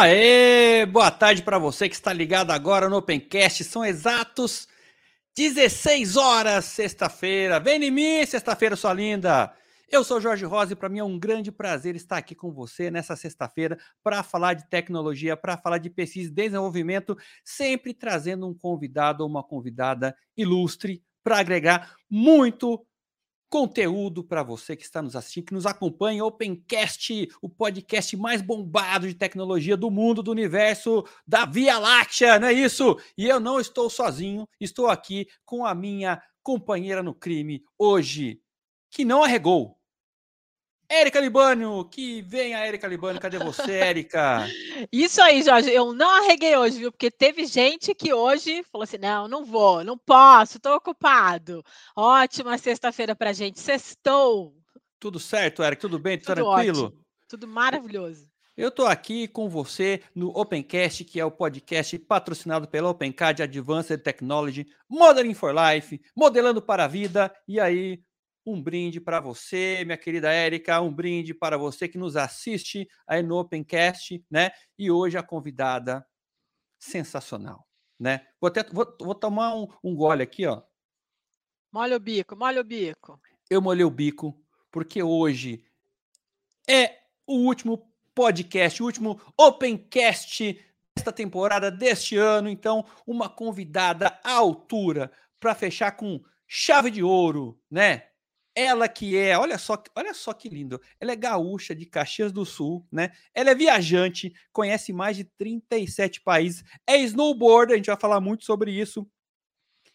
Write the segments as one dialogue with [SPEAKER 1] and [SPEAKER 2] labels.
[SPEAKER 1] Aê, boa tarde para você que está ligado agora no Opencast. São exatos 16 horas, sexta-feira. Vem em mim, sexta-feira, sua linda. Eu sou Jorge Rosa e para mim é um grande prazer estar aqui com você nessa sexta-feira para falar de tecnologia, para falar de pesquisa e desenvolvimento, sempre trazendo um convidado ou uma convidada ilustre para agregar muito conteúdo para você que está nos assistindo, que nos acompanha, Opencast, o podcast mais bombado de tecnologia do mundo, do universo, da Via Láctea, não é isso? E eu não estou sozinho, estou aqui com a minha companheira no crime hoje, que não arregou, Érica Libânio, que vem a Érica Libânio, cadê você, Érica?
[SPEAKER 2] Isso aí, Jorge, eu não arreguei hoje, viu? Porque teve gente que hoje falou assim: não, não vou, não posso, estou ocupado. Ótima sexta-feira pra gente, sextou.
[SPEAKER 1] Tudo certo, Érica? Tudo bem? Tudo tranquilo?
[SPEAKER 2] Ótimo. Tudo maravilhoso.
[SPEAKER 1] Eu estou aqui com você no Opencast, que é o podcast patrocinado pela Opencad Advanced Technology, Modeling for Life, modelando para a vida. E aí, um brinde para você, minha querida Érica, um brinde para você que nos assiste aí no Opencast, né? E hoje a convidada sensacional, né? Vou, até, vou, vou tomar um, um gole aqui, ó.
[SPEAKER 2] Molha o bico, molha o bico.
[SPEAKER 1] Eu molhei o bico, porque hoje é o último podcast, o último Opencast desta temporada, deste ano. Então, uma convidada à altura para fechar com chave de ouro, né? Ela que é, olha só, olha só que lindo. Ela é gaúcha de Caxias do Sul, né? Ela é viajante, conhece mais de 37 países, é snowboarder, a gente vai falar muito sobre isso.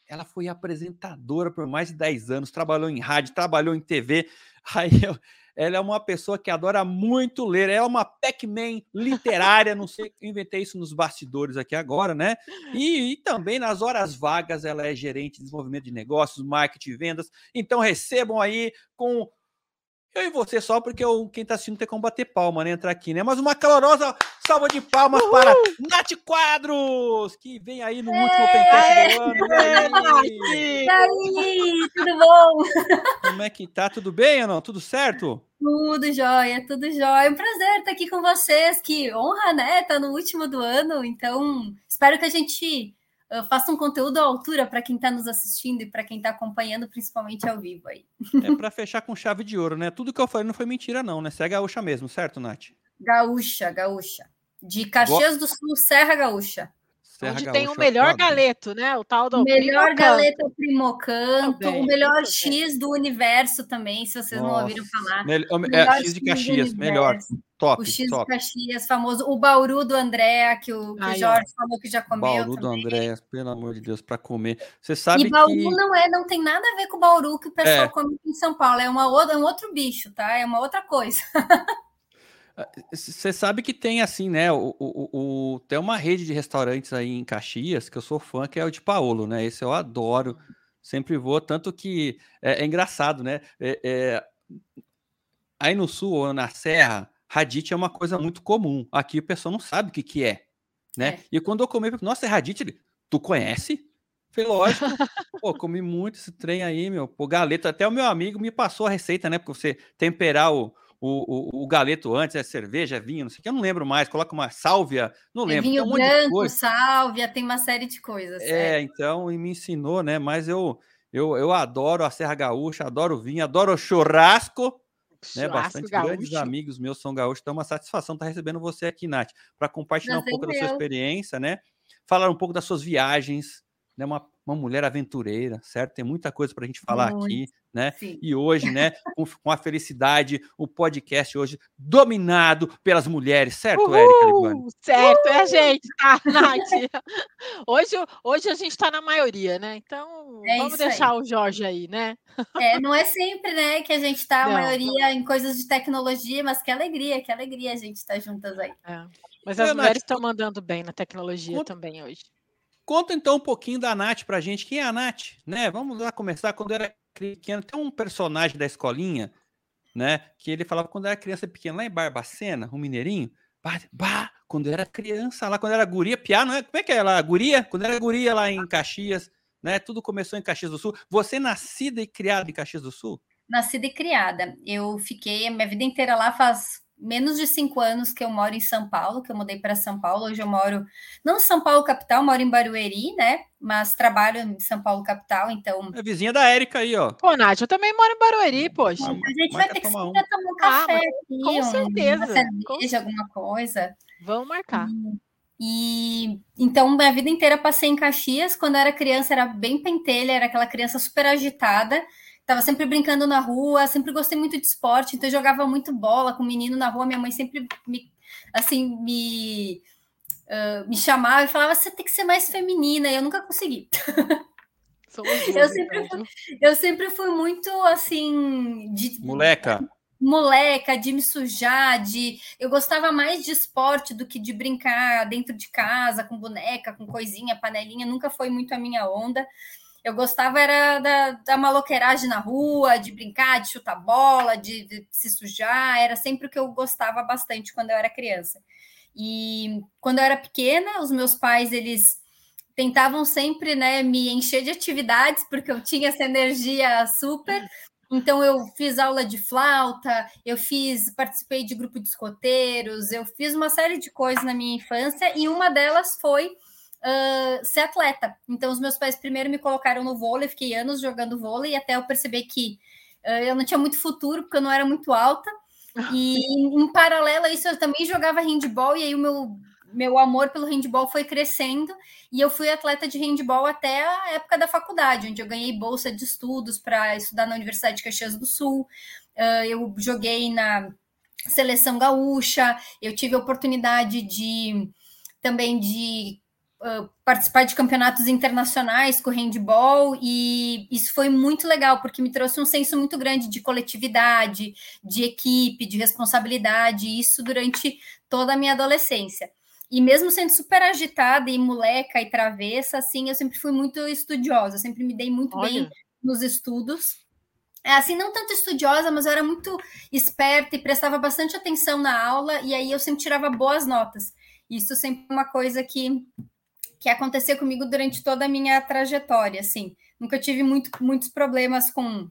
[SPEAKER 1] Ela foi apresentadora por mais de 10 anos, trabalhou em rádio, trabalhou em TV. Aí eu, ela é uma pessoa que adora muito ler, é uma Pac-Man literária, não sei, inventei isso nos bastidores aqui agora, né? E, e, também nas horas vagas ela é gerente de desenvolvimento de negócios, marketing e vendas. Então recebam aí com eu e você só porque eu, quem está assistindo tem como bater palma, né? Entrar aqui, né? Mas uma calorosa salva de palmas Uhul! para Nath Quadros, que vem aí no último Opencast do ano.
[SPEAKER 3] E aí, tudo bom?
[SPEAKER 1] Como é que tá? Tudo bem ou não? Tudo certo?
[SPEAKER 3] Tudo jóia, tudo jóia. É um prazer estar aqui com vocês. Que honra, né? Tá no último do ano, então espero que a gente faça um conteúdo à altura para quem está nos assistindo e para quem está acompanhando, principalmente ao vivo aí.
[SPEAKER 1] É para fechar com chave de ouro, né? Tudo que eu falei não foi mentira, não, né? Você é gaúcha mesmo, certo, Nath?
[SPEAKER 3] Gaúcha, gaúcha. De Caxias do Sul, Serra Gaúcha.
[SPEAKER 2] Serra Onde Gaúcha, tem o melhor galeto, né? O tal do o
[SPEAKER 3] melhor galeto primocanto, também, o melhor X do universo também, se vocês Nossa. não ouviram falar.
[SPEAKER 1] Mel é, X de Caxias, melhor. Top,
[SPEAKER 3] o X
[SPEAKER 1] top.
[SPEAKER 3] de Caxias, famoso. O Bauru do André, que o, que Ai, Jorge ó. falou que já comeu.
[SPEAKER 1] Bauru
[SPEAKER 3] também.
[SPEAKER 1] do André, pelo amor de Deus, para comer. Você sabe
[SPEAKER 3] e Bauru
[SPEAKER 1] que...
[SPEAKER 3] não é, não tem nada a ver com o Bauru que o pessoal é. come em São Paulo. É, uma, é um outro bicho, tá? É uma outra coisa.
[SPEAKER 1] Você sabe que tem assim, né? O, o, o, tem uma rede de restaurantes aí em Caxias que eu sou fã, que é o de Paolo, né? Esse eu adoro, sempre vou, tanto que é, é engraçado, né? É, é, aí no sul ou na Serra, radite é uma coisa muito comum. Aqui o pessoal não sabe o que, que é, né? É. E quando eu comi, nossa, é radite, tu conhece? Falei, lógico, pô, comi muito esse trem aí, meu, pô, galeto, até o meu amigo me passou a receita, né? Porque você temperar o, o, o, o, galeto antes, é cerveja, é vinho, não sei o que, eu não lembro mais. Coloca uma sálvia, não lembro.
[SPEAKER 3] vinho um branco, sálvia, tem uma série de coisas.
[SPEAKER 1] É, é, então, e me ensinou, né? Mas eu, eu, eu adoro a Serra Gaúcha, adoro o vinho, adoro o churrasco. Né, bastante gaúcho. grandes amigos meus são gaúchos, então é uma satisfação estar recebendo você aqui, Nath, para compartilhar um pouco da sua experiência, né? Falar um pouco das suas viagens, né? Uma, uma mulher aventureira, certo? Tem muita coisa para a gente falar Muito. aqui, né? Sim. E hoje, né, com, com, a felicidade, o podcast hoje dominado pelas mulheres, certo, Uhul, Érica
[SPEAKER 2] Certo, Uhul. é a gente, tá, Nath? Hoje, hoje a gente está na maioria, né? Então, é vamos deixar aí. o Jorge aí, né?
[SPEAKER 3] É, não é sempre, né, que a gente está a não. maioria em coisas de tecnologia, mas que alegria, que alegria a gente estar tá juntas aí.
[SPEAKER 2] É. Mas as mulheres estão mandando bem na tecnologia Conta, também hoje.
[SPEAKER 1] Conta então um pouquinho da Nath pra gente. Quem é a Nath? Né? Vamos lá começar. Quando era pequeno, tem um personagem da escolinha, né? Que ele falava quando era criança pequena, lá em Barbacena, um mineirinho. Bah, bah, quando era criança lá, quando era guria, piá, não é? Como é que é lá? Guria? Quando era guria lá em Caxias, né? Tudo começou em Caxias do Sul. Você nascida e criada em Caxias do Sul?
[SPEAKER 3] Nascida e criada. Eu fiquei a minha vida inteira lá faz menos de cinco anos que eu moro em São Paulo, que eu mudei para São Paulo. Hoje eu moro, não em São Paulo capital, moro em Barueri, né? Mas trabalho em São Paulo capital, então.
[SPEAKER 1] É vizinha da Érica aí, ó.
[SPEAKER 2] Pô, Nath, eu também moro em Barueri, poxa.
[SPEAKER 3] A gente vai ter que tomar um, tomar um
[SPEAKER 2] ah,
[SPEAKER 3] café aqui,
[SPEAKER 2] com
[SPEAKER 3] um,
[SPEAKER 2] certeza.
[SPEAKER 3] uma cerveja, com... alguma coisa.
[SPEAKER 2] Vamos marcar.
[SPEAKER 3] E então, minha vida inteira passei em Caxias. Quando eu era criança, era bem pentelha, era aquela criança super agitada. Tava sempre brincando na rua, sempre gostei muito de esporte, então eu jogava muito bola com menino na rua. Minha mãe sempre me, assim, me, uh, me chamava e falava: você tem que ser mais feminina, e eu nunca consegui. eu, sempre fui, eu sempre fui muito assim. De,
[SPEAKER 1] Moleca
[SPEAKER 3] moleca, de me sujar, de eu gostava mais de esporte do que de brincar dentro de casa com boneca, com coisinha, panelinha, nunca foi muito a minha onda. Eu gostava era da, da maloqueiragem na rua, de brincar, de chutar bola, de, de se sujar, era sempre o que eu gostava bastante quando eu era criança. E quando eu era pequena, os meus pais, eles tentavam sempre, né, me encher de atividades, porque eu tinha essa energia super, então eu fiz aula de flauta, eu fiz, participei de grupo de escoteiros, eu fiz uma série de coisas na minha infância e uma delas foi uh, ser atleta. Então os meus pais primeiro me colocaram no vôlei, fiquei anos jogando vôlei até eu perceber que uh, eu não tinha muito futuro porque eu não era muito alta. E em paralelo a isso eu também jogava handball e aí o meu meu amor pelo handball foi crescendo e eu fui atleta de handball até a época da faculdade, onde eu ganhei bolsa de estudos para estudar na Universidade de Caxias do Sul. Uh, eu joguei na seleção gaúcha, eu tive a oportunidade de também de uh, participar de campeonatos internacionais com handball e isso foi muito legal porque me trouxe um senso muito grande de coletividade, de equipe, de responsabilidade, isso durante toda a minha adolescência. E mesmo sendo super agitada e moleca e travessa, assim, eu sempre fui muito estudiosa, sempre me dei muito Olha. bem nos estudos. É, assim, não tanto estudiosa, mas eu era muito esperta e prestava bastante atenção na aula, e aí eu sempre tirava boas notas. Isso sempre é uma coisa que, que aconteceu comigo durante toda a minha trajetória, assim. Nunca tive muito, muitos problemas com,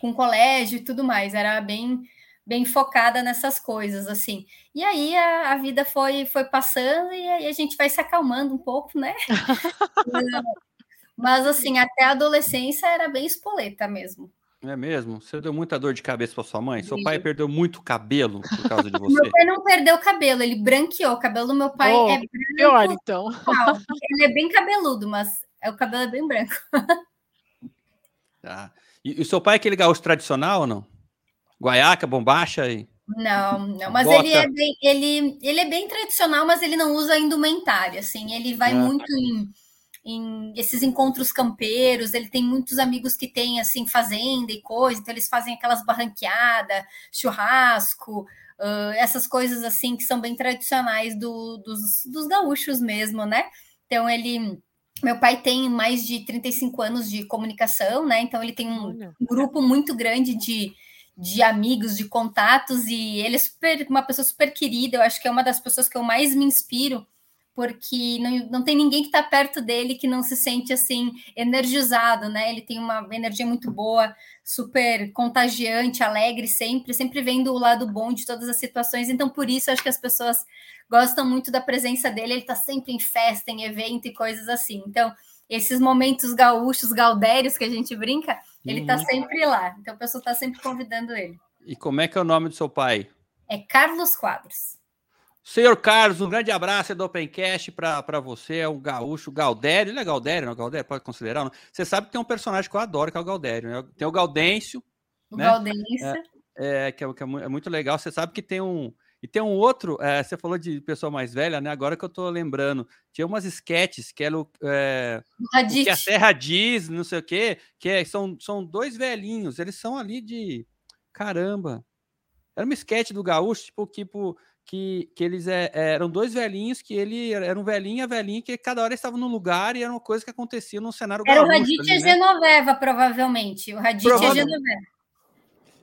[SPEAKER 3] com colégio e tudo mais, era bem bem focada nessas coisas, assim. E aí a, a, vida foi, foi passando e aí a gente vai se acalmando um pouco, né? Mas, assim, até a adolescência era bem espoleta mesmo.
[SPEAKER 1] É mesmo? Você deu muita dor de cabeça para sua mãe? Seu pai perdeu muito cabelo por causa de você?
[SPEAKER 3] meu pai não perdeu cabelo, ele branqueou. O cabelo do meu pai oh, é branco.
[SPEAKER 2] Pior, então.
[SPEAKER 3] Ele é bem cabeludo, mas o cabelo é bem branco.
[SPEAKER 1] Tá. E o seu pai é aquele gaúcho tradicional ou não? Guaiaca, bombacha e.
[SPEAKER 3] Não, não, mas ele é, bem, ele, ele é bem tradicional, mas ele não usa indumentária, assim, ele vai ah. muito em, em esses encontros campeiros, ele tem muitos amigos que têm, assim, fazenda e coisa, então eles fazem aquelas barranqueadas, churrasco, uh, essas coisas, assim, que são bem tradicionais do, dos, dos gaúchos mesmo, né? Então, ele... Meu pai tem mais de 35 anos de comunicação, né? Então, ele tem um, um grupo muito grande de de amigos, de contatos, e ele é super, uma pessoa super querida. Eu acho que é uma das pessoas que eu mais me inspiro, porque não, não tem ninguém que está perto dele que não se sente assim energizado, né? Ele tem uma energia muito boa, super contagiante, alegre sempre, sempre vendo o lado bom de todas as situações. Então, por isso, acho que as pessoas gostam muito da presença dele. Ele está sempre em festa, em evento e coisas assim. Então, esses momentos gaúchos, gaudérios que a gente brinca, ele está uhum. sempre lá. Então a pessoa está sempre convidando ele.
[SPEAKER 1] E como é que é o nome do seu pai?
[SPEAKER 3] É Carlos Quadros.
[SPEAKER 1] Senhor Carlos, um grande abraço do Opencast para você, é um gaúcho, Galdério, não é Galdério, não é Galdério, pode considerar, não? Você sabe que tem um personagem que eu adoro, que é o Galdério, né? Tem o Gaudêncio,
[SPEAKER 3] o né? Gaudêncio.
[SPEAKER 1] É, é, que, é, que é, é muito legal, você sabe que tem um, e tem um outro, é, você falou de pessoa mais velha, né? Agora que eu tô lembrando, tinha umas sketches que era o, é, o que a Serra diz, não sei o quê, que é, são, são dois velhinhos, eles são ali de caramba. Era uma sketch do Gaúcho, tipo, tipo que, que eles é, eram dois velhinhos, que ele era um velhinho e a velhinha, que cada hora estavam no lugar e era uma coisa que acontecia no cenário
[SPEAKER 3] Era gaúcho, o Radit e a né? Genoveva, provavelmente. O Radit e a Genoveva.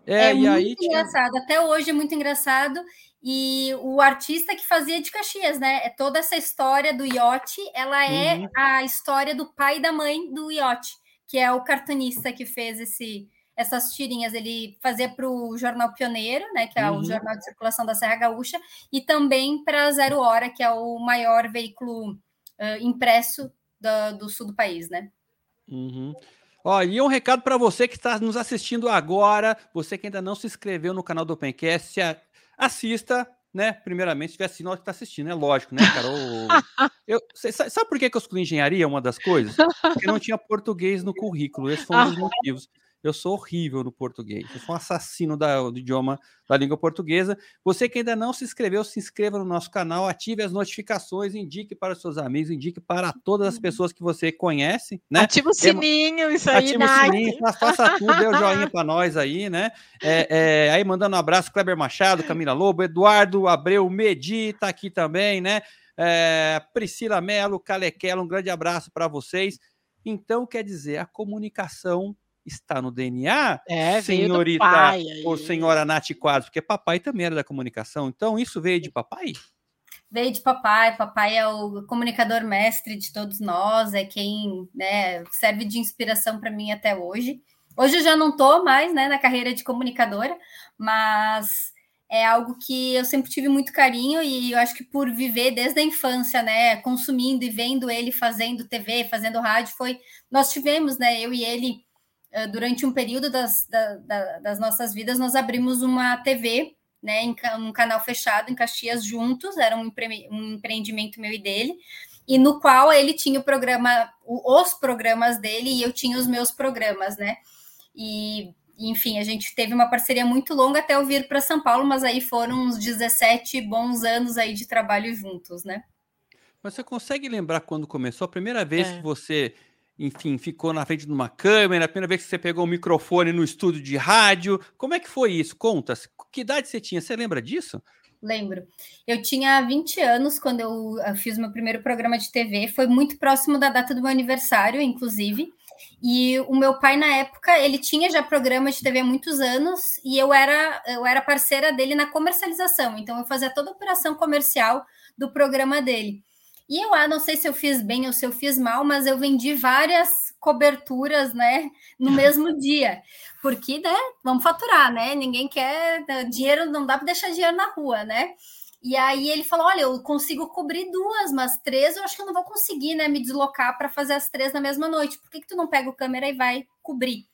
[SPEAKER 3] É, é muito aí, engraçado, tinha... até hoje é muito engraçado. E o artista que fazia de Caxias, né? É toda essa história do iote, ela é uhum. a história do pai e da mãe do iote, que é o cartunista que fez esse, essas tirinhas ele fazia para o Jornal Pioneiro, né, que é uhum. o jornal de circulação da Serra Gaúcha, e também para Zero Hora, que é o maior veículo uh, impresso do, do, sul do país, né?
[SPEAKER 1] Uhum. Ó, e um recado para você que está nos assistindo agora, você que ainda não se inscreveu no canal do Opencast, assista, né? Primeiramente, se tiver sinal que está assistindo, é lógico, né, Carol? eu, sabe por que, que eu escolhi engenharia? Uma das coisas? Porque não tinha português no currículo, esse foi um dos motivos. Eu sou horrível no português. Eu sou um assassino da, do idioma da língua portuguesa. Você que ainda não se inscreveu, se inscreva no nosso canal, ative as notificações, indique para os seus amigos, indique para todas as uhum. pessoas que você conhece, né?
[SPEAKER 2] Ativa o sininho, isso aí,
[SPEAKER 1] Ativa o sininho, faça tudo, dê o joinha para nós aí, né? É, é, aí mandando um abraço, Kleber Machado, Camila Lobo, Eduardo Abreu Medi, tá aqui também, né? É, Priscila Melo, Calequela, um grande abraço para vocês. Então, quer dizer, a comunicação está no DNA,
[SPEAKER 2] é,
[SPEAKER 1] senhorita
[SPEAKER 2] pai,
[SPEAKER 1] ou senhora Nath Quadros, porque papai também era da comunicação, então isso veio de papai?
[SPEAKER 3] Veio de papai, papai é o comunicador mestre de todos nós, é quem né, serve de inspiração para mim até hoje. Hoje eu já não estou mais né, na carreira de comunicadora, mas é algo que eu sempre tive muito carinho e eu acho que por viver desde a infância, né, consumindo e vendo ele fazendo TV, fazendo rádio, foi nós tivemos, né, eu e ele durante um período das, da, da, das nossas vidas, nós abrimos uma TV, né, em um canal fechado em Caxias juntos, era um, empre, um empreendimento meu e dele, e no qual ele tinha o programa, os programas dele e eu tinha os meus programas, né? E enfim, a gente teve uma parceria muito longa até eu vir para São Paulo, mas aí foram uns 17 bons anos aí de trabalho juntos, né?
[SPEAKER 1] Mas você consegue lembrar quando começou a primeira vez é. que você enfim, ficou na frente de uma câmera, a primeira vez que você pegou o microfone no estúdio de rádio. Como é que foi isso? Conta, que idade você tinha? Você lembra disso?
[SPEAKER 3] Lembro. Eu tinha 20 anos quando eu fiz meu primeiro programa de TV, foi muito próximo da data do meu aniversário, inclusive. E o meu pai, na época, ele tinha já programa de TV há muitos anos e eu era, eu era parceira dele na comercialização. Então, eu fazia toda a operação comercial do programa dele. E eu ah, não sei se eu fiz bem ou se eu fiz mal, mas eu vendi várias coberturas, né, no mesmo dia. Porque, né, vamos faturar, né? Ninguém quer né, dinheiro, não dá para deixar dinheiro na rua, né? E aí ele falou: Olha, eu consigo cobrir duas, mas três eu acho que eu não vou conseguir, né? Me deslocar para fazer as três na mesma noite. Por que, que tu não pega o câmera e vai cobrir?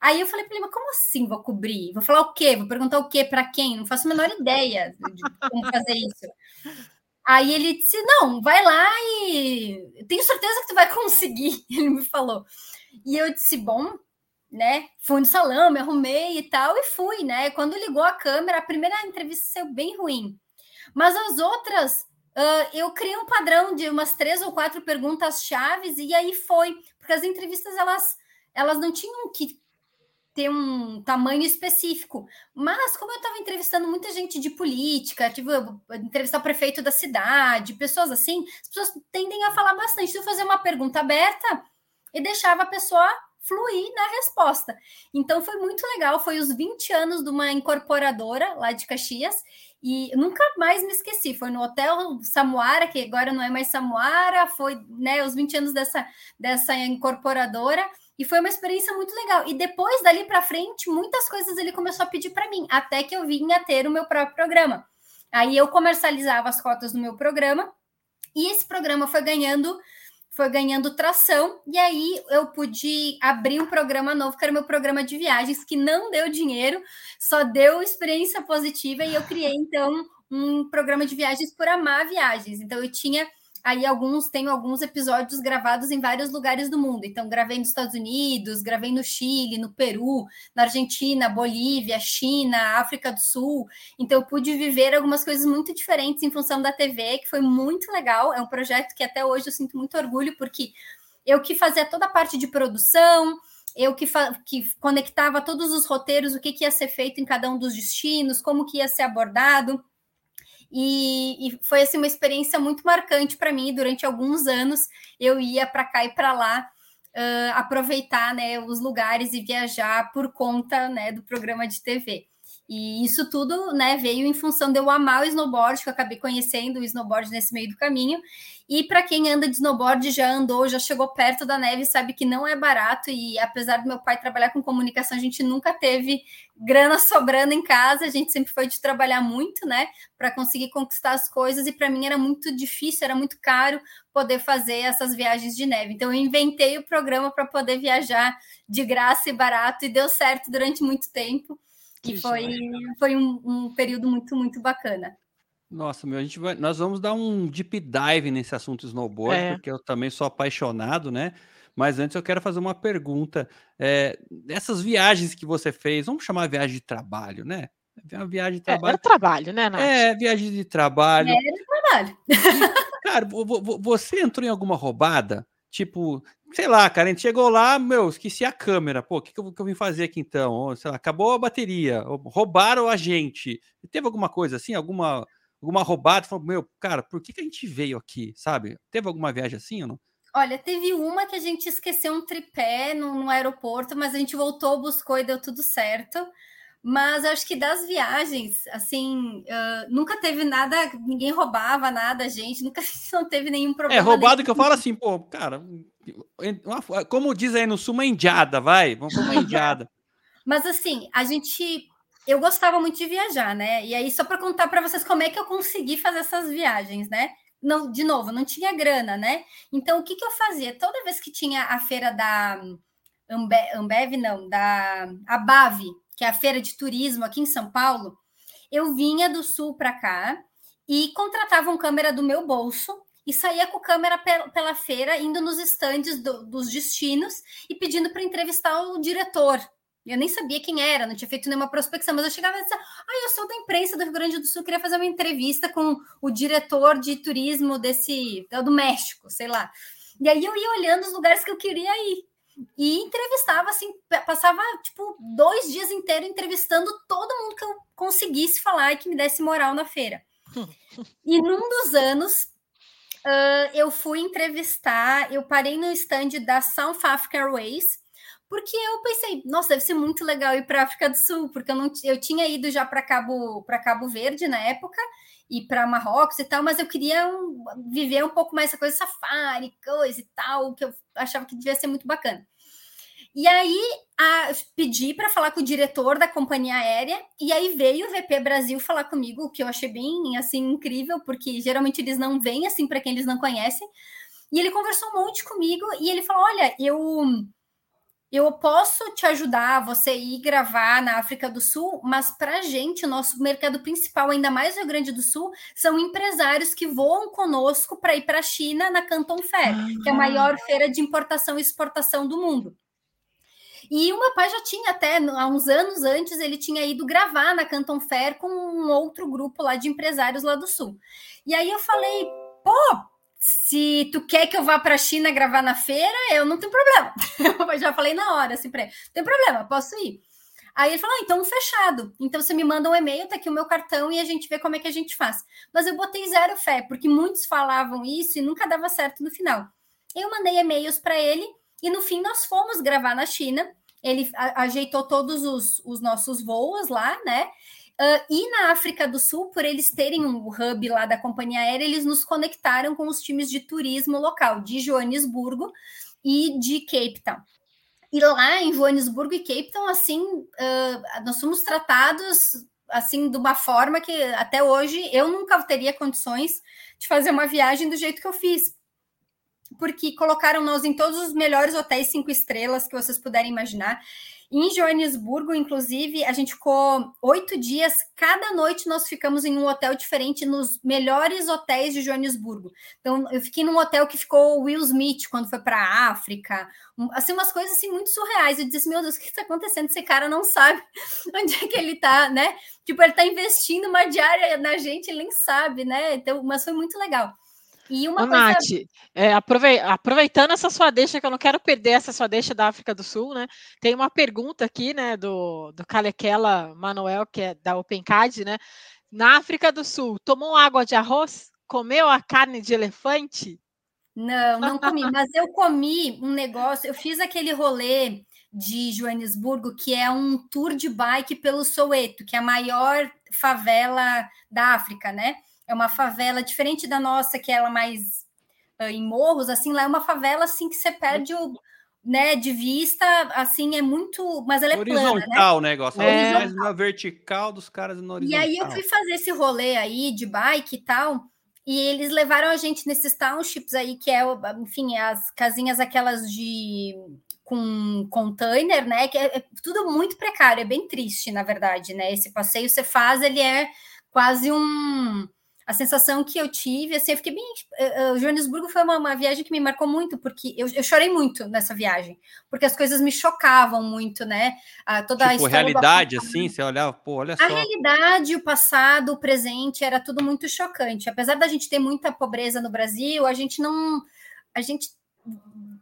[SPEAKER 3] Aí eu falei para ele, mas como assim vou cobrir? Vou falar o quê? Vou perguntar o quê para quem? Não faço a menor ideia de como fazer isso. Aí ele disse: Não, vai lá e tenho certeza que tu vai conseguir. Ele me falou. E eu disse: Bom, né? Fui no salão, me arrumei e tal, e fui, né? Quando ligou a câmera, a primeira entrevista saiu bem ruim. Mas as outras, uh, eu criei um padrão de umas três ou quatro perguntas chaves, e aí foi, porque as entrevistas elas, elas não tinham que ter um tamanho específico. Mas, como eu estava entrevistando muita gente de política, tive entrevistar o prefeito da cidade, pessoas assim, as pessoas tendem a falar bastante. Eu fazer uma pergunta aberta e deixava a pessoa fluir na resposta. Então foi muito legal, foi os 20 anos de uma incorporadora lá de Caxias e nunca mais me esqueci, foi no Hotel Samuara, que agora não é mais Samuara, foi, né, os 20 anos dessa dessa incorporadora e foi uma experiência muito legal. E depois dali para frente, muitas coisas ele começou a pedir para mim, até que eu vinha ter o meu próprio programa. Aí eu comercializava as cotas do meu programa e esse programa foi ganhando foi ganhando tração e aí eu pude abrir um programa novo que era meu programa de viagens que não deu dinheiro, só deu experiência positiva e eu criei então um programa de viagens por amar viagens. Então eu tinha aí alguns tenho alguns episódios gravados em vários lugares do mundo. Então, gravei nos Estados Unidos, gravei no Chile, no Peru, na Argentina, Bolívia, China, África do Sul. Então, eu pude viver algumas coisas muito diferentes em função da TV, que foi muito legal. É um projeto que até hoje eu sinto muito orgulho, porque eu que fazia toda a parte de produção, eu que, que conectava todos os roteiros, o que, que ia ser feito em cada um dos destinos, como que ia ser abordado. E, e, foi assim uma experiência muito marcante para mim. Durante alguns anos eu ia para cá e para lá uh, aproveitar né, os lugares e viajar por conta né, do programa de TV. E isso tudo, né, veio em função de eu amar o snowboard, que eu acabei conhecendo o snowboard nesse meio do caminho. E para quem anda de snowboard, já andou, já chegou perto da neve, sabe que não é barato. E apesar do meu pai trabalhar com comunicação, a gente nunca teve grana sobrando em casa. A gente sempre foi de trabalhar muito, né, para conseguir conquistar as coisas. E para mim era muito difícil, era muito caro poder fazer essas viagens de neve. Então eu inventei o programa para poder viajar de graça e barato e deu certo durante muito tempo. Que foi, foi um, um período muito, muito bacana.
[SPEAKER 1] Nossa, meu, a gente vai, nós vamos dar um deep dive nesse assunto snowboard, é. porque eu também sou apaixonado, né? Mas antes eu quero fazer uma pergunta. É, essas viagens que você fez, vamos chamar viagem de trabalho, né? Uma viagem de trabalho. É,
[SPEAKER 2] era trabalho, né, Nath?
[SPEAKER 1] É, viagem de trabalho.
[SPEAKER 3] É, era trabalho.
[SPEAKER 1] cara, você entrou em alguma roubada? Tipo, sei lá, cara, a gente chegou lá, meu, esqueci a câmera. Pô, o que, que, eu, que eu vim fazer aqui então? Ou, sei lá, acabou a bateria, roubaram a gente. Teve alguma coisa assim, alguma alguma roubada, falou, meu, cara, por que, que a gente veio aqui, sabe? Teve alguma viagem assim ou não?
[SPEAKER 3] Olha, teve uma que a gente esqueceu um tripé no, no aeroporto, mas a gente voltou, buscou e deu tudo certo. Mas acho que das viagens, assim, uh, nunca teve nada, ninguém roubava nada, a gente, nunca não teve nenhum é, problema.
[SPEAKER 1] É, roubado nenhum. que eu falo assim, pô, cara, uma, como diz aí no sul, uma indiada, vai, vamos uma indiada.
[SPEAKER 3] Mas assim, a gente eu gostava muito de viajar, né? E aí, só para contar para vocês como é que eu consegui fazer essas viagens, né? Não, de novo, não tinha grana, né? Então, o que, que eu fazia? Toda vez que tinha a feira da Ambe, Ambev, não, da Abave, que é a feira de turismo aqui em São Paulo, eu vinha do sul para cá e contratava um câmera do meu bolso e saía com câmera pela feira, indo nos estandes do, dos destinos e pedindo para entrevistar o diretor eu nem sabia quem era, não tinha feito nenhuma prospecção, mas eu chegava e disse: Ah, eu sou da imprensa do Rio Grande do Sul, queria fazer uma entrevista com o diretor de turismo desse do México, sei lá. E aí eu ia olhando os lugares que eu queria ir. E entrevistava, assim, passava tipo dois dias inteiros entrevistando todo mundo que eu conseguisse falar e que me desse moral na feira. e num dos anos, uh, eu fui entrevistar, eu parei no stand da South Africa Airways, porque eu pensei, nossa, deve ser muito legal ir para a África do Sul, porque eu não eu tinha ido já para Cabo para Cabo Verde na época e para Marrocos e tal, mas eu queria um, viver um pouco mais essa coisa safari, coisa e tal, que eu achava que devia ser muito bacana. E aí a, pedi para falar com o diretor da companhia aérea, e aí veio o VP Brasil falar comigo, o que eu achei bem assim incrível, porque geralmente eles não vêm assim para quem eles não conhecem. E ele conversou um monte comigo e ele falou: "Olha, eu eu posso te ajudar você ir gravar na África do Sul, mas para a gente, o nosso mercado principal, ainda mais no Rio Grande do Sul, são empresários que voam conosco para ir para a China na Canton Fair, que é a maior feira de importação e exportação do mundo. E o meu pai já tinha até, há uns anos antes, ele tinha ido gravar na Canton Fair com um outro grupo lá de empresários lá do Sul. E aí eu falei, pô, se tu quer que eu vá para a China gravar na feira, eu não tenho problema. Eu já falei na hora, assim, para ele, tem problema, posso ir. Aí ele falou, ah, então fechado. Então você me manda um e-mail, tá aqui o meu cartão e a gente vê como é que a gente faz. Mas eu botei zero fé, porque muitos falavam isso e nunca dava certo no final. Eu mandei e-mails para ele e no fim nós fomos gravar na China. Ele ajeitou todos os, os nossos voos lá, né? Uh, e na África do Sul, por eles terem um hub lá da companhia aérea, eles nos conectaram com os times de turismo local, de Joanesburgo e de Cape Town. E lá em Joanesburgo e Cape Town, assim, uh, nós fomos tratados assim de uma forma que até hoje eu nunca teria condições de fazer uma viagem do jeito que eu fiz. Porque colocaram nós em todos os melhores hotéis cinco estrelas que vocês puderem imaginar. Em Joanesburgo, inclusive, a gente ficou oito dias. Cada noite nós ficamos em um hotel diferente nos melhores hotéis de Joanesburgo. Então, eu fiquei num hotel que ficou Will Smith quando foi para a África. Assim, umas coisas assim muito surreais. Eu disse, meu Deus, o que está acontecendo? Esse cara não sabe onde é que ele está, né? Tipo, ele está investindo uma diária na gente, ele nem sabe, né? Então, mas foi muito legal.
[SPEAKER 2] E uma Ô, coisa... Nath, é, aproveitando essa sua deixa, que eu não quero perder essa sua deixa da África do Sul, né? Tem uma pergunta aqui, né, do, do Kalequela Manuel, que é da OpenCAD, né? Na África do Sul, tomou água de arroz? Comeu a carne de elefante?
[SPEAKER 3] Não, não comi, mas eu comi um negócio, eu fiz aquele rolê de Joanesburgo, que é um tour de bike pelo Soweto, que é a maior favela da África, né? É uma favela diferente da nossa, que é ela mais uh, em morros, assim, lá é uma favela assim que você perde o né, de vista, assim, é muito. Mas ela é
[SPEAKER 1] horizontal,
[SPEAKER 3] plana,
[SPEAKER 1] né? negócio. É. Mais na vertical dos caras no horizontal.
[SPEAKER 3] E aí eu fui fazer esse rolê aí de bike e tal. E eles levaram a gente nesses townships aí, que é, enfim, as casinhas aquelas de com container, né? Que é, é, tudo muito precário, é bem triste, na verdade, né? Esse passeio você faz, ele é quase um. A sensação que eu tive, assim, eu fiquei bem. Uh, Joanesburgo foi uma, uma, viagem que me marcou muito, porque eu, eu, chorei muito nessa viagem, porque as coisas me chocavam muito, né?
[SPEAKER 1] Uh, toda tipo, a realidade, assim, você olhava, pô, olha
[SPEAKER 3] só. A realidade, o passado, o presente, era tudo muito chocante. Apesar da gente ter muita pobreza no Brasil, a gente não. A gente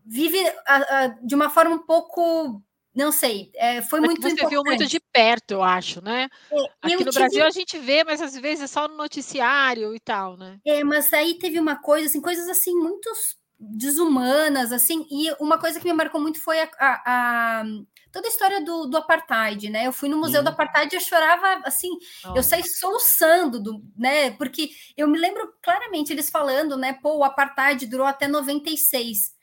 [SPEAKER 3] vive a, a, de uma forma um pouco não sei, é, foi muito
[SPEAKER 2] você
[SPEAKER 3] importante.
[SPEAKER 2] viu muito de perto, eu acho, né? É, Aqui no tive... Brasil a gente vê, mas às vezes é só no noticiário e tal, né?
[SPEAKER 3] É, mas aí teve uma coisa, assim, coisas assim, muito desumanas, assim, e uma coisa que me marcou muito foi a, a, a toda a história do, do, apartheid, né? Eu fui no museu do apartheid e eu chorava assim, oh. eu saí soluçando, do, né? Porque eu me lembro claramente eles falando, né? Pô, o apartheid durou até 96.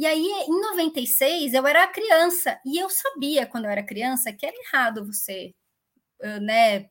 [SPEAKER 3] E aí, em 96, eu era criança, e eu sabia, quando eu era criança, que era errado você, né,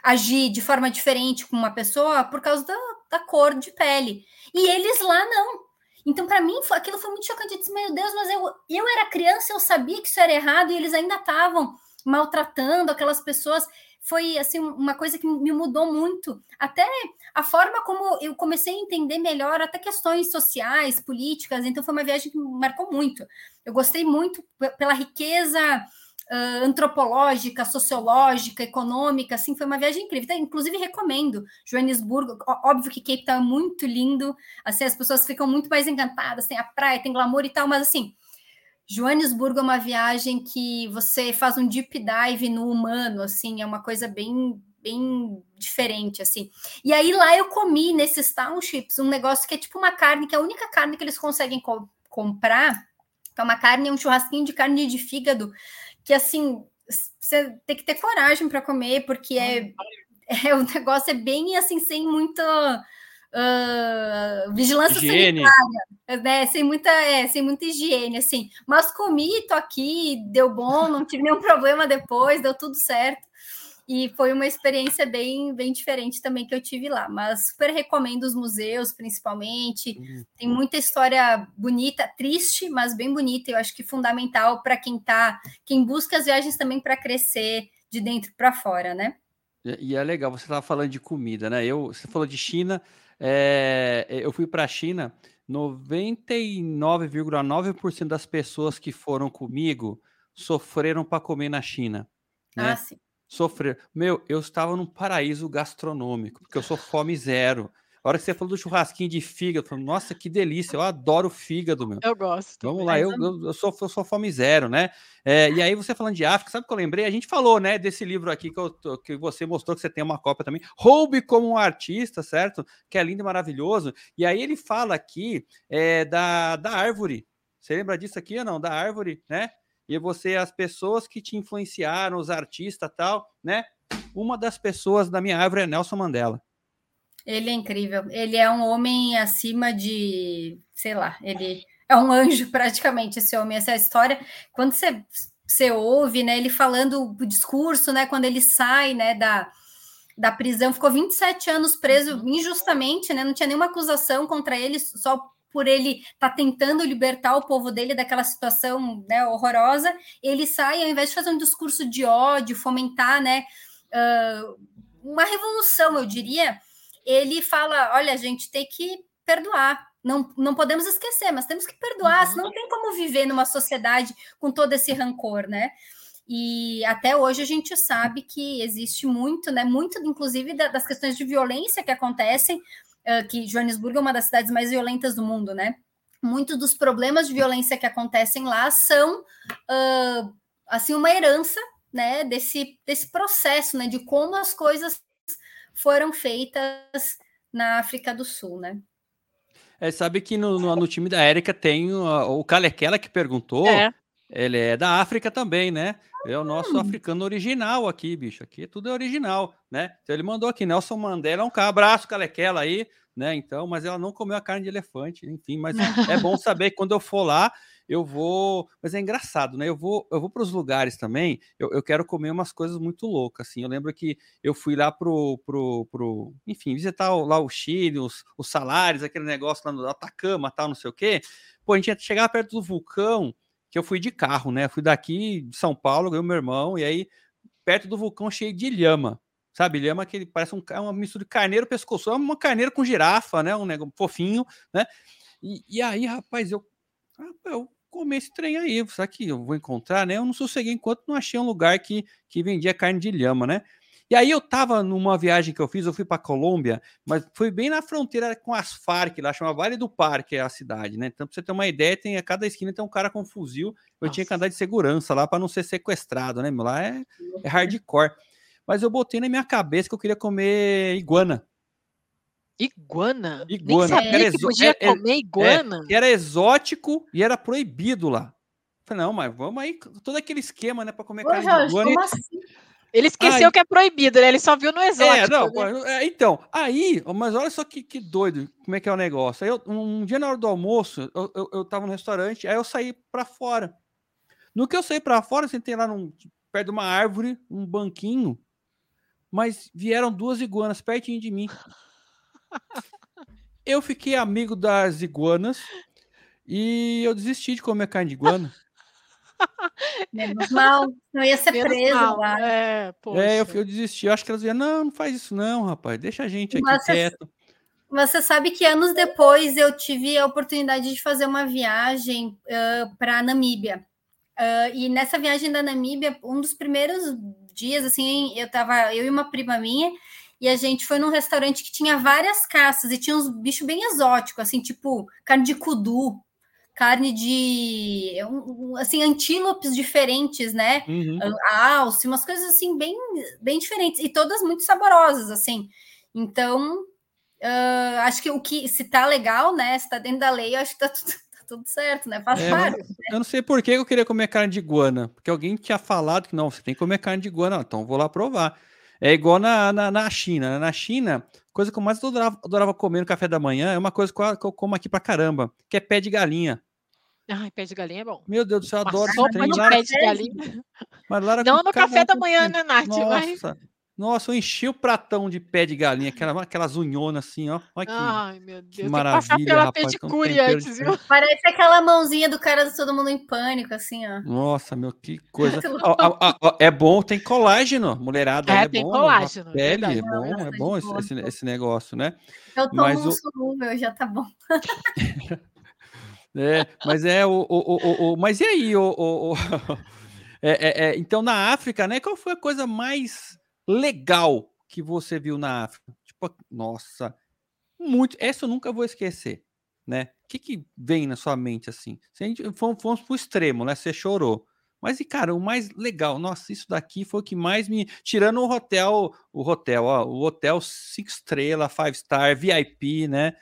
[SPEAKER 3] agir de forma diferente com uma pessoa por causa da, da cor de pele. E eles lá não. Então, para mim, aquilo foi muito chocante. Eu disse, meu Deus, mas eu, eu era criança, eu sabia que isso era errado, e eles ainda estavam maltratando aquelas pessoas foi assim uma coisa que me mudou muito. Até a forma como eu comecei a entender melhor até questões sociais, políticas. Então foi uma viagem que me marcou muito. Eu gostei muito pela riqueza uh, antropológica, sociológica, econômica. Assim, foi uma viagem incrível. Então, inclusive recomendo Joanesburgo. Óbvio que Cape Town é muito lindo. Assim, as pessoas ficam muito mais encantadas. Tem a praia, tem glamour e tal, mas assim Joanesburgo é uma viagem que você faz um deep dive no humano, assim, é uma coisa bem bem diferente, assim. E aí lá eu comi nesses townships um negócio que é tipo uma carne, que é a única carne que eles conseguem co comprar, é uma carne, um churrasquinho de carne de fígado, que assim, você tem que ter coragem para comer, porque é, é o negócio é bem assim, sem muita uh, vigilância higiene. sanitária, né? Sem muita, é, sem muita higiene, assim. Mas comi, tô aqui, deu bom, não tive nenhum problema depois, deu tudo certo. E foi uma experiência bem, bem diferente também que eu tive lá. Mas super recomendo os museus, principalmente. Uhum. Tem muita história bonita, triste, mas bem bonita. Eu acho que fundamental para quem tá, quem busca as viagens também para crescer de dentro para fora, né?
[SPEAKER 1] E é legal, você estava falando de comida, né? Eu, você falou de China, é, eu fui para a China, 99,9% das pessoas que foram comigo sofreram para comer na China. Né? Ah, sim. Sofrer. Meu, eu estava num paraíso gastronômico, porque eu sou fome zero. A hora que você falou do churrasquinho de fígado, eu falei, nossa, que delícia, eu adoro fígado, meu.
[SPEAKER 2] Eu gosto.
[SPEAKER 1] Vamos lá, eu, eu, eu, sou, eu sou fome zero, né? É, e aí, você falando de África, sabe o que eu lembrei? A gente falou, né, desse livro aqui que, eu, que você mostrou que você tem uma cópia também, Roube como um Artista, certo? Que é lindo e maravilhoso. E aí ele fala aqui é, da, da árvore. Você lembra disso aqui ou não? Da árvore, né? E você, as pessoas que te influenciaram, os artistas tal, né? Uma das pessoas da minha árvore é Nelson Mandela.
[SPEAKER 3] Ele é incrível. Ele é um homem acima de, sei lá, ele é um anjo praticamente esse homem, essa história. Quando você, você ouve, né, ele falando o discurso, né, quando ele sai, né, da, da prisão, ficou 27 anos preso uhum. injustamente, né, não tinha nenhuma acusação contra ele, só por ele estar tá tentando libertar o povo dele daquela situação né, horrorosa, ele sai, ao invés de fazer um discurso de ódio, fomentar né, uh, uma revolução, eu diria, ele fala: olha, a gente tem que perdoar. Não, não podemos esquecer, mas temos que perdoar, uhum. senão não tem como viver numa sociedade com todo esse rancor, né? E até hoje a gente sabe que existe muito, né? Muito, inclusive, das questões de violência que acontecem, que Joanesburgo é uma das cidades mais violentas do mundo, né? Muitos dos problemas de violência que acontecem lá são assim uma herança né, desse, desse processo, né, de como as coisas foram feitas na África do Sul, né?
[SPEAKER 1] É, sabe que no, no, no time da Érica tem o, o Kalequela que perguntou. É. Ele é da África também, né? É o nosso hum. africano original aqui, bicho. Aqui tudo é original, né? Então ele mandou aqui, Nelson Mandela, um abraço, Calequela aí, né? Então, mas ela não comeu a carne de elefante, enfim, mas é bom saber que quando eu for lá, eu vou. Mas é engraçado, né? Eu vou, eu vou para os lugares também. Eu, eu quero comer umas coisas muito loucas, assim. Eu lembro que eu fui lá pro, pro, pro enfim, visitar lá o Chile, os, os salários, aquele negócio lá no Atacama, tal, não sei o quê. Pô, a gente ia chegar perto do vulcão, que eu fui de carro, né? Fui daqui de São Paulo, ganhei meu irmão, e aí perto do vulcão cheio de lhama. Sabe, lhama que ele parece um, é uma mistura de carneiro pescoço, é uma carneiro com girafa, né? Um negócio fofinho, né? E, e aí, rapaz, eu, eu comer esse trem aí. Será que eu vou encontrar, né? Eu não sosseguei enquanto não achei um lugar que, que vendia carne de lhama, né? E aí eu tava numa viagem que eu fiz, eu fui para Colômbia, mas foi bem na fronteira com as Farc, lá chama Vale do Parque, é a cidade, né? Então, pra você ter uma ideia, tem a cada esquina tem um cara com um fuzil. Eu Nossa. tinha que andar de segurança lá para não ser sequestrado, né? Lá é, é hardcore. Mas eu botei na minha cabeça que eu queria comer iguana.
[SPEAKER 2] Iguana?
[SPEAKER 1] Iguana.
[SPEAKER 2] Nem sabia que podia é, é, comer é, iguana.
[SPEAKER 1] É, era exótico e era proibido lá. Falei, não, mas vamos aí, todo aquele esquema, né, para comer Ô, carne Jorge, de iguana. Assim?
[SPEAKER 2] Ele esqueceu aí, que é proibido, né? Ele só viu no exótico. É, não,
[SPEAKER 1] né? então, aí, mas olha só que, que doido, como é que é o negócio. Aí, eu, um dia na hora do almoço, eu, eu, eu tava no restaurante, aí eu saí para fora. No que eu saí para fora, eu sentei lá num, perto de uma árvore, um banquinho, mas vieram duas iguanas pertinho de mim. Eu fiquei amigo das iguanas e eu desisti de comer carne de iguana.
[SPEAKER 3] Menos mal, não ia ser Menos preso mal. lá.
[SPEAKER 1] É, é eu, eu, desisti. Eu acho que elas iam, não, não faz isso não, rapaz, deixa a gente aqui Mas quieto.
[SPEAKER 3] Você sabe que anos depois eu tive a oportunidade de fazer uma viagem uh, para a Namíbia. Uh, e nessa viagem da Namíbia, um dos primeiros dias, assim, eu tava, eu e uma prima minha, e a gente foi num restaurante que tinha várias caças e tinha uns bichos bem exóticos, assim, tipo carne de kudu, carne de assim antílopes diferentes, né? Uhum. Alce, umas coisas assim bem bem diferentes e todas muito saborosas, assim. Então, uh, acho que o que se tá legal, né? Se tá dentro da lei, acho que tá tudo, tá tudo certo, né? Faz é, parte. Né?
[SPEAKER 1] Eu não sei por que eu queria comer carne de iguana, porque alguém tinha falado que não, você tem que comer carne de iguana, então vou lá provar. É igual na, na, na China. Né? Na China, coisa que eu mais adorava, adorava comer no café da manhã é uma coisa que eu, como aqui pra caramba, que é pé de galinha.
[SPEAKER 2] Ai, pé de galinha é bom.
[SPEAKER 1] Meu Deus do céu, eu adoro
[SPEAKER 2] trem. Lara... pé de galinha. Mas Lara Não no café da manhã, né, Nath?
[SPEAKER 1] Nossa, mas... nossa, eu enchi o pratão de pé de galinha, aquela, aquelas unhonas assim, ó. Olha que, Ai, meu Deus. Que maravilha, pela rapaz. Pedicure
[SPEAKER 3] antes, viu? Parece aquela mãozinha do cara do Todo Mundo em Pânico, assim, ó.
[SPEAKER 1] Nossa, meu, que coisa. é bom, tem colágeno, mulherada. É, é tem bom, colágeno. Pele, é bom, é bom esse, esse, esse, negócio, né?
[SPEAKER 3] Eu tomo Mas um o... solúvel, já tá bom.
[SPEAKER 1] É, mas é o, o, o, o, mas e aí, o, o, o é, é, é, então na África, né? Qual foi a coisa mais legal que você viu na África? Tipo, nossa, muito. Essa eu nunca vou esquecer, né? O que, que vem na sua mente assim? Se a gente fomos, fomos pro extremo, né? Você chorou. Mas, e cara, o mais legal, nossa, isso daqui foi o que mais me. Tirando o hotel, o hotel, ó, o hotel cinco estrela, five star, VIP, né?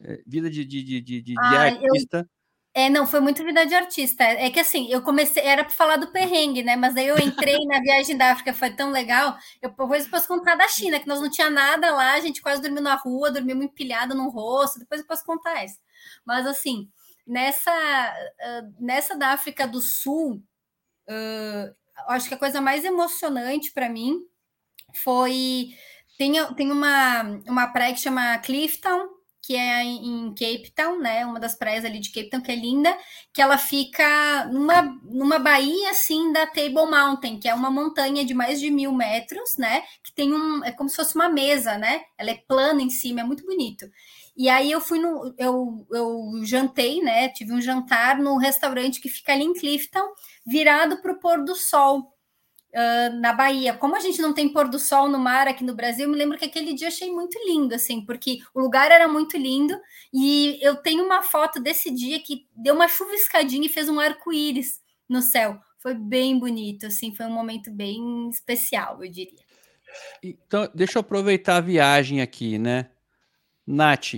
[SPEAKER 1] É, vida de, de, de, de, de ah, artista. Eu...
[SPEAKER 3] É, não, foi muito vida de artista. É que assim, eu comecei, era para falar do perrengue, né? Mas aí eu entrei na viagem da África, foi tão legal. Eu depois posso contar da China, que nós não tinha nada lá, a gente quase dormiu na rua, dormimos empilhado no rosto. Depois eu posso contar isso. Mas assim, nessa, nessa da África do Sul, uh, acho que a coisa mais emocionante para mim foi. Tem, tem uma, uma praia que chama Cliftown, que é em Cape Town, né? Uma das praias ali de Cape Town, que é linda, que ela fica numa, numa baía assim da Table Mountain, que é uma montanha de mais de mil metros, né? Que tem um. É como se fosse uma mesa, né? Ela é plana em cima, é muito bonito. E aí eu fui no. Eu, eu jantei, né? Tive um jantar no restaurante que fica ali em Clifton, virado para o pôr do sol uh, na Bahia. Como a gente não tem pôr do sol no mar aqui no Brasil, eu me lembro que aquele dia achei muito lindo, assim, porque o lugar era muito lindo e eu tenho uma foto desse dia que deu uma chuviscadinha e fez um arco-íris no céu. Foi bem bonito, assim, foi um momento bem especial, eu diria.
[SPEAKER 1] Então, deixa eu aproveitar a viagem aqui, né? Nath,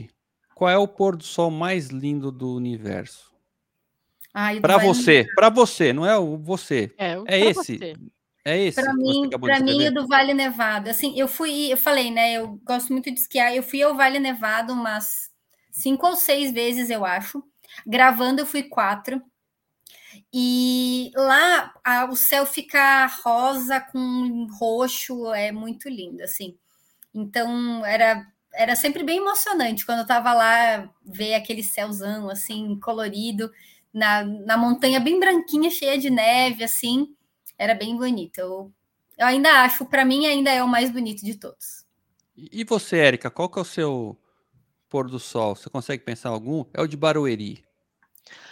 [SPEAKER 1] qual é o pôr do sol mais lindo do universo? Para você, para você, não é o você. É, é esse. Você. É esse.
[SPEAKER 3] Para mim, para mim o do Vale Nevado. Assim, eu fui, eu falei, né? Eu gosto muito de esquiar. Eu fui ao Vale Nevado umas cinco ou seis vezes, eu acho. Gravando, eu fui quatro. E lá a, o céu fica rosa com roxo, é muito lindo, assim. Então era era sempre bem emocionante quando eu tava lá ver aquele céuzão assim colorido na, na montanha bem branquinha, cheia de neve, assim era bem bonito. Eu, eu ainda acho, para mim, ainda é o mais bonito de todos.
[SPEAKER 1] E você, Érica, qual que é o seu pôr do sol? Você consegue pensar algum? É o de Barueri.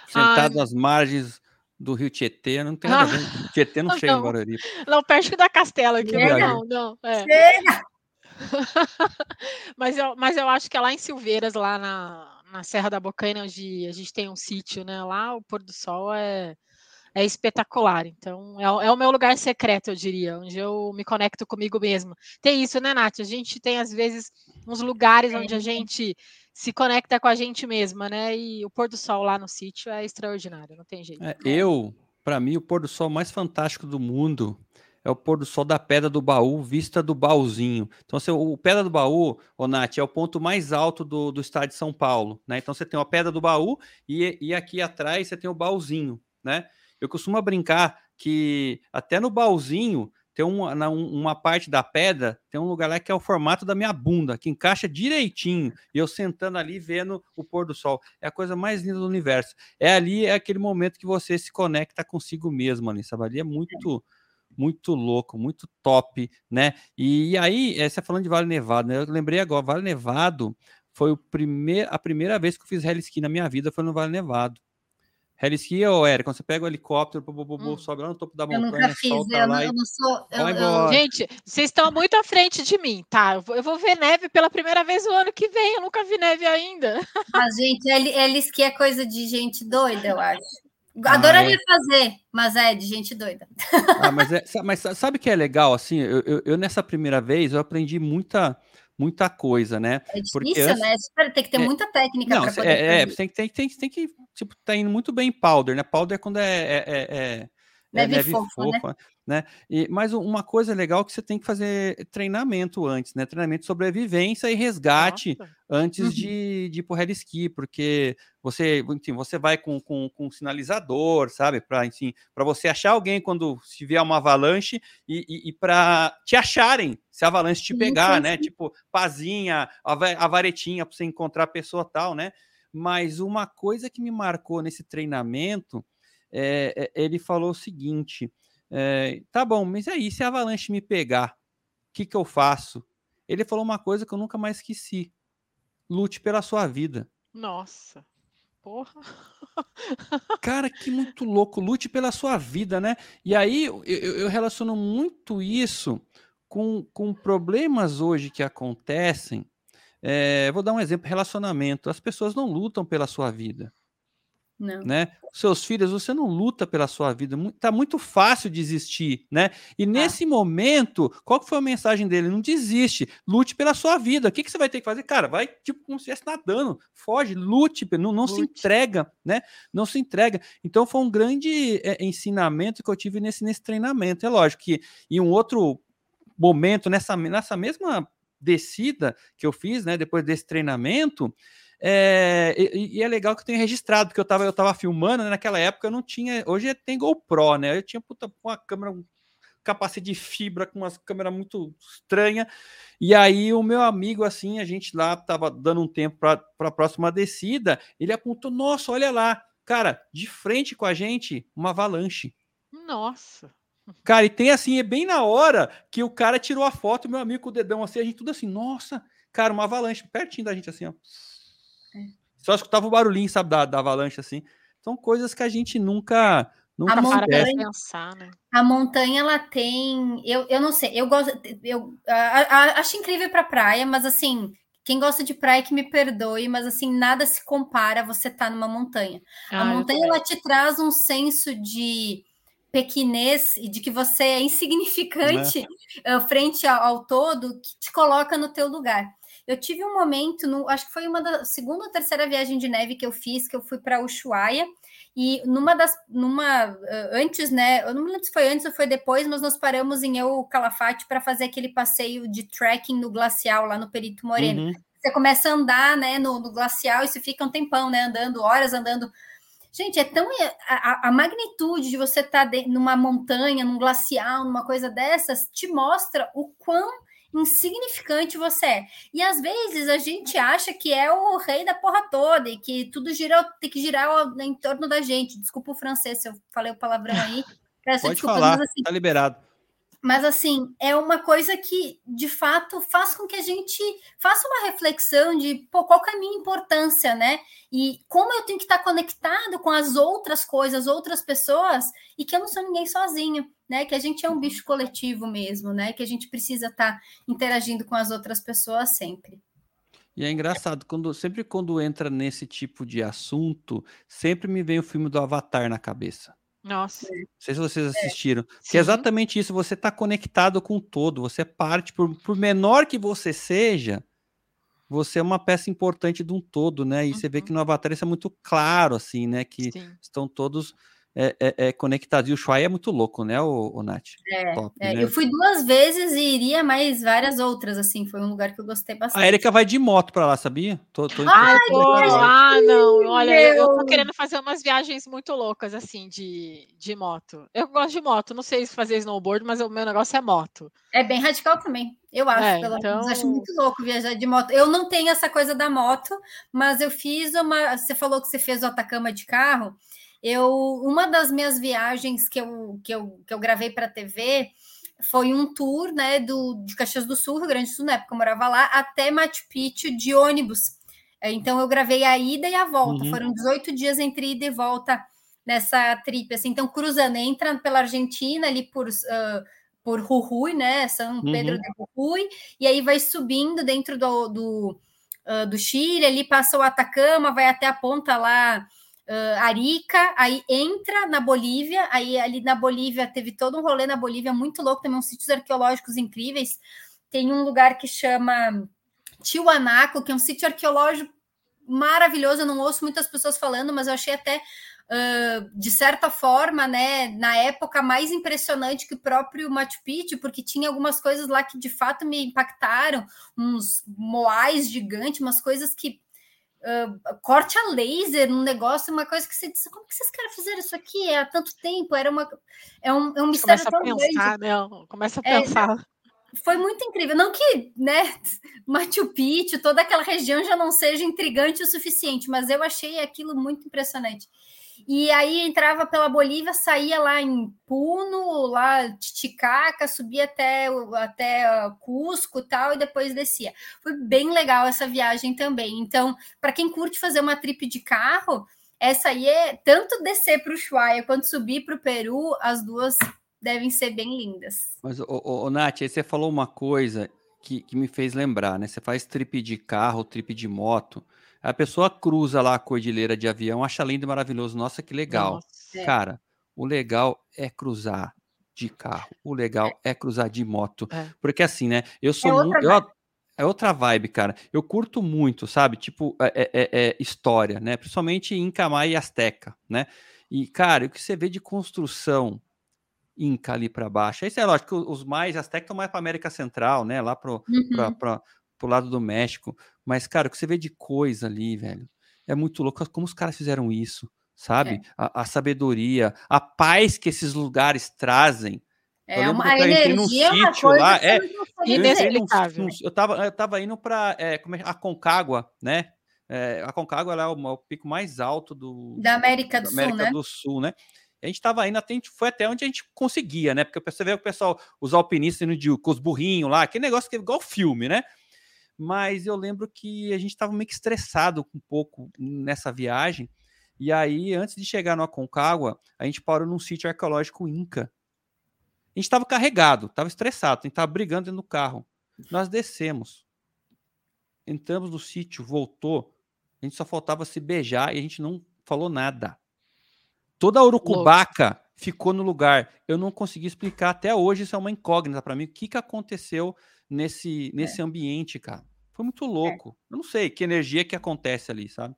[SPEAKER 1] Sentado ah, às margens do Rio Tietê, não tem nada a ver. Tietê não, não chega em Barueri.
[SPEAKER 2] Não, perto da Castela aqui. Não, não. É. Chega! mas, eu, mas eu acho que é lá em Silveiras, lá na, na Serra da Bocaina, onde a gente tem um sítio, né? Lá o pôr do sol é é espetacular. Então, é, é, o meu lugar secreto, eu diria, onde eu me conecto comigo mesmo. Tem isso, né, Nath? A gente tem, às vezes, uns lugares onde a gente se conecta com a gente mesma, né? E o pôr do sol lá no sítio é extraordinário, não tem jeito.
[SPEAKER 1] É, eu, para mim, o pôr do sol mais fantástico do mundo é o pôr do sol da Pedra do Baú, vista do baúzinho. Então, assim, o Pedra do Baú, ô Nath, é o ponto mais alto do, do estado de São Paulo, né? Então, você tem a Pedra do Baú e, e aqui atrás você tem o baúzinho, né? Eu costumo brincar que até no baúzinho tem uma, uma parte da pedra, tem um lugar lá que é o formato da minha bunda, que encaixa direitinho, e eu sentando ali vendo o pôr do sol. É a coisa mais linda do universo. É ali, é aquele momento que você se conecta consigo mesmo ali, sabe? Ali é muito, muito louco, muito top, né? E, e aí, é, você falando de Vale Nevado, né? Eu lembrei agora, Vale Nevado foi o primeir, a primeira vez que eu fiz heli ski na minha vida, foi no Vale Nevado. Heliski ou Eric, quando você pega o helicóptero, bu, bu, bu, hum. sobe lá no topo da montanha, eu nunca fiz, eu, não, eu não sou.
[SPEAKER 2] Eu, eu... Gente, vocês estão muito à frente de mim, tá? Eu vou, eu vou, ver neve pela primeira vez o ano que vem, eu nunca vi neve ainda.
[SPEAKER 3] Mas, gente, Heliski é coisa de gente doida, eu acho. Adoraria ah, é. fazer, mas é de gente doida.
[SPEAKER 1] Ah, mas, é, mas sabe que é legal, assim, eu, eu, eu nessa primeira vez, eu aprendi muita muita coisa, né?
[SPEAKER 3] É difícil, Porque, né? Tem que ter é, muita técnica
[SPEAKER 1] para poder é, é, tem, tem, tem, tem que, tipo, tá indo muito bem em powder, né? Powder é quando é, é, é, é
[SPEAKER 3] né? fofa, né?
[SPEAKER 1] Né? E, mas uma coisa legal que você tem que fazer treinamento antes, né? Treinamento de sobrevivência e resgate Nossa. antes uhum. de, de ir pro ski, porque você, enfim, você vai com, com, com um sinalizador, sabe? Para enfim, para você achar alguém quando se vier uma avalanche e, e, e para te acharem se a avalanche te pegar, sim. né? Tipo, pazinha, a, a varetinha para você encontrar a pessoa tal, né? Mas uma coisa que me marcou nesse treinamento é, é, ele falou o seguinte: é, tá bom, mas aí, se a avalanche me pegar, o que, que eu faço? Ele falou uma coisa que eu nunca mais esqueci: lute pela sua vida.
[SPEAKER 2] Nossa, porra.
[SPEAKER 1] Cara, que muito louco, lute pela sua vida, né? E aí eu, eu relaciono muito isso com, com problemas hoje que acontecem. É, vou dar um exemplo: relacionamento. As pessoas não lutam pela sua vida.
[SPEAKER 3] Não.
[SPEAKER 1] Né? Seus filhos, você não luta pela sua vida, tá muito fácil desistir, né? E tá. nesse momento, qual que foi a mensagem dele? Não desiste, lute pela sua vida. O que, que você vai ter que fazer? Cara, vai tipo como se estivesse nadando, foge, lute, não, não lute. se entrega, né? Não se entrega. Então foi um grande é, ensinamento que eu tive nesse, nesse treinamento. É lógico que em um outro momento, nessa, nessa mesma descida que eu fiz, né, depois desse treinamento, é, e, e, é legal que eu tenho registrado, porque eu estava eu tava filmando, né, naquela época eu não tinha. Hoje tem GoPro, né? Eu tinha puta, uma câmera, um capacete de fibra com uma câmera muito estranha. E aí o meu amigo, assim, a gente lá tava dando um tempo para a próxima descida, ele apontou: nossa, olha lá, cara, de frente com a gente, uma avalanche.
[SPEAKER 2] Nossa.
[SPEAKER 1] Cara, e tem assim, é bem na hora que o cara tirou a foto, meu amigo com o dedão assim, a gente tudo assim, nossa, cara, uma avalanche pertinho da gente assim, ó. Só escutava o barulhinho, sabe, da, da avalanche, assim. São coisas que a gente nunca. Nunca
[SPEAKER 3] a montanha, pensar, né? a montanha, ela tem. Eu, eu não sei, eu gosto. Eu a, a, acho incrível para praia, mas assim, quem gosta de praia que me perdoe, mas assim, nada se compara a você estar tá numa montanha. Ah, a montanha, ela te traz um senso de pequenez e de que você é insignificante né? frente ao, ao todo, que te coloca no teu lugar. Eu tive um momento, no, acho que foi uma da segunda ou terceira viagem de neve que eu fiz, que eu fui para Ushuaia, e numa das, numa, antes, né, eu não me lembro se foi antes ou foi depois, mas nós paramos em El Calafate para fazer aquele passeio de trekking no glacial lá no Perito Moreno. Uhum. Você começa a andar, né, no, no glacial e você fica um tempão, né, andando, horas andando. Gente, é tão a, a magnitude de você estar tá numa montanha, num glacial, numa coisa dessas, te mostra o quão insignificante você é. E às vezes a gente acha que é o rei da porra toda e que tudo gira, tem que girar em torno da gente. Desculpa o francês se eu falei o palavrão aí.
[SPEAKER 1] Pode desculpa, falar, assim, tá liberado.
[SPEAKER 3] Mas assim, é uma coisa que de fato faz com que a gente faça uma reflexão de pô, qual é a minha importância, né? E como eu tenho que estar conectado com as outras coisas, outras pessoas, e que eu não sou ninguém sozinho, né? Que a gente é um bicho coletivo mesmo, né? Que a gente precisa estar interagindo com as outras pessoas sempre.
[SPEAKER 1] E é engraçado, quando sempre quando entra nesse tipo de assunto, sempre me vem o filme do Avatar na cabeça.
[SPEAKER 2] Nossa. Não
[SPEAKER 1] sei se vocês é. assistiram. É. Que é exatamente isso, você está conectado com o todo, você é parte, por, por menor que você seja, você é uma peça importante de um todo, né? E uhum. você vê que no Avatar isso é muito claro, assim, né? Que Sim. estão todos é, é, é, conectado. E o Shuai é muito louco, né, o, o Nath?
[SPEAKER 3] É, Top, é, né? eu fui duas vezes e iria mais várias outras, assim, foi um lugar que eu gostei bastante.
[SPEAKER 1] A Erika vai de moto para lá, sabia?
[SPEAKER 2] Tô, tô Ai, ah, não, olha, eu, eu tô querendo fazer umas viagens muito loucas, assim, de, de moto. Eu gosto de moto, não sei fazer snowboard, mas o meu negócio é moto.
[SPEAKER 3] É bem radical também. Eu acho, é, pelo então... menos. Acho muito louco viajar de moto. Eu não tenho essa coisa da moto, mas eu fiz uma. Você falou que você fez o Atacama de carro. Eu, uma das minhas viagens que eu, que eu, que eu gravei para a TV foi um tour né, do, de Caxias do Sul, Rio Grande do Sul, na época eu morava lá, até Machu Picchu de ônibus. É, então eu gravei a ida e a volta. Uhum. Foram 18 dias entre ida e volta nessa trip. Assim, então, cruzando, entra pela Argentina ali por. Uh, por Jujuy, né? São Pedro uhum. de Jujuy, e aí vai subindo dentro do, do, uh, do Chile, ali passa o Atacama, vai até a ponta lá uh, Arica, aí entra na Bolívia, aí ali na Bolívia teve todo um rolê na Bolívia muito louco, também uns sítios arqueológicos incríveis. Tem um lugar que chama Tiwanaco, que é um sítio arqueológico maravilhoso, eu não ouço muitas pessoas falando, mas eu achei até Uh, de certa forma, né, na época mais impressionante que o próprio Machu Picchu, porque tinha algumas coisas lá que de fato me impactaram, uns moais gigantes, umas coisas que uh, corte a laser, um negócio, uma coisa que você disse, como que esses caras fizeram isso aqui há tanto tempo? Era uma, é um, é um mistério
[SPEAKER 2] Começa tão a pensar, grande. Né? Começa a é, pensar.
[SPEAKER 3] É, foi muito incrível. Não que, né, Machu Picchu, toda aquela região já não seja intrigante o suficiente, mas eu achei aquilo muito impressionante. E aí entrava pela Bolívia, saía lá em Puno, lá Titicaca, subia até, até Cusco tal, e depois descia. Foi bem legal essa viagem também. Então, para quem curte fazer uma trip de carro, essa aí é tanto descer para o Ushuaia quanto subir para o Peru, as duas devem ser bem lindas.
[SPEAKER 1] Mas, ô, ô, Nath, aí você falou uma coisa que, que me fez lembrar, né? Você faz trip de carro, trip de moto. A pessoa cruza lá a cordilheira de avião, acha lindo e maravilhoso. Nossa, que legal. Nossa, é. Cara, o legal é cruzar de carro. O legal é, cruzar de moto. É. Porque assim, né? Eu sou é muito. Eu, é outra vibe, cara. Eu curto muito, sabe? Tipo, é, é, é, é história, né? Principalmente Inca, Maia e Azteca, né? E, cara, o que você vê de construção Inca ali para baixo. Isso é lógico que os mais Aztecas estão mais para América Central, né? Lá para uhum. Pro lado do México. Mas, cara, o que você vê de coisa ali, velho, é muito louco. Como os caras fizeram isso, sabe? É. A, a, sabedoria, a paz que esses lugares trazem.
[SPEAKER 3] É, uma, a energia é uma coisa lá, é,
[SPEAKER 1] inexplicável. Eu, eu, tava, eu tava indo para é, é, a Concagua, né? É, a Concagua é o, o, pico mais alto do,
[SPEAKER 3] da América do, da América
[SPEAKER 1] Sul,
[SPEAKER 3] né?
[SPEAKER 1] do Sul, né? A gente estava indo, até, foi até onde a gente conseguia, né? Porque você vê o pessoal, os alpinistas indo de, com os burrinhos lá, aquele negócio que é igual filme, né? Mas eu lembro que a gente estava meio que estressado um pouco nessa viagem. E aí, antes de chegar no Aconcagua, a gente parou num sítio arqueológico Inca. A gente estava carregado, estava estressado, a gente estava brigando dentro do carro. Nós descemos, entramos no sítio, voltou, a gente só faltava se beijar e a gente não falou nada. Toda a urucubaca Louco. ficou no lugar. Eu não consegui explicar até hoje, isso é uma incógnita para mim. O que, que aconteceu nesse, nesse é. ambiente, cara? Foi muito louco. É. Eu não sei que energia que acontece ali, sabe?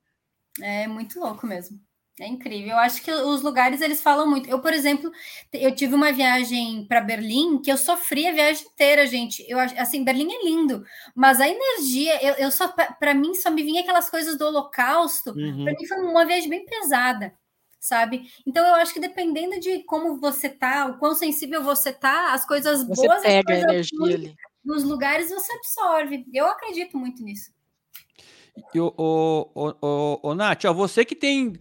[SPEAKER 3] É muito louco mesmo. É incrível. Eu acho que os lugares eles falam muito. Eu, por exemplo, eu tive uma viagem para Berlim que eu sofri a viagem inteira, gente. Eu assim, Berlim é lindo, mas a energia, eu, eu só para mim só me vinha aquelas coisas do Holocausto. Uhum. Para mim foi uma viagem bem pesada, sabe? Então eu acho que dependendo de como você tá, o quão sensível você tá, as coisas
[SPEAKER 2] você
[SPEAKER 3] boas,
[SPEAKER 2] pega
[SPEAKER 3] as
[SPEAKER 2] coisas a energia ali.
[SPEAKER 3] Nos lugares você absorve. Eu acredito muito nisso.
[SPEAKER 1] E o, o, o, o, o Nath, ó, você que tem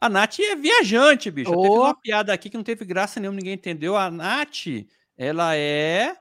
[SPEAKER 1] a Nath é viajante, bicho. Oh. Eu fiz uma piada aqui que não teve graça nenhuma, ninguém entendeu. A Nath, ela é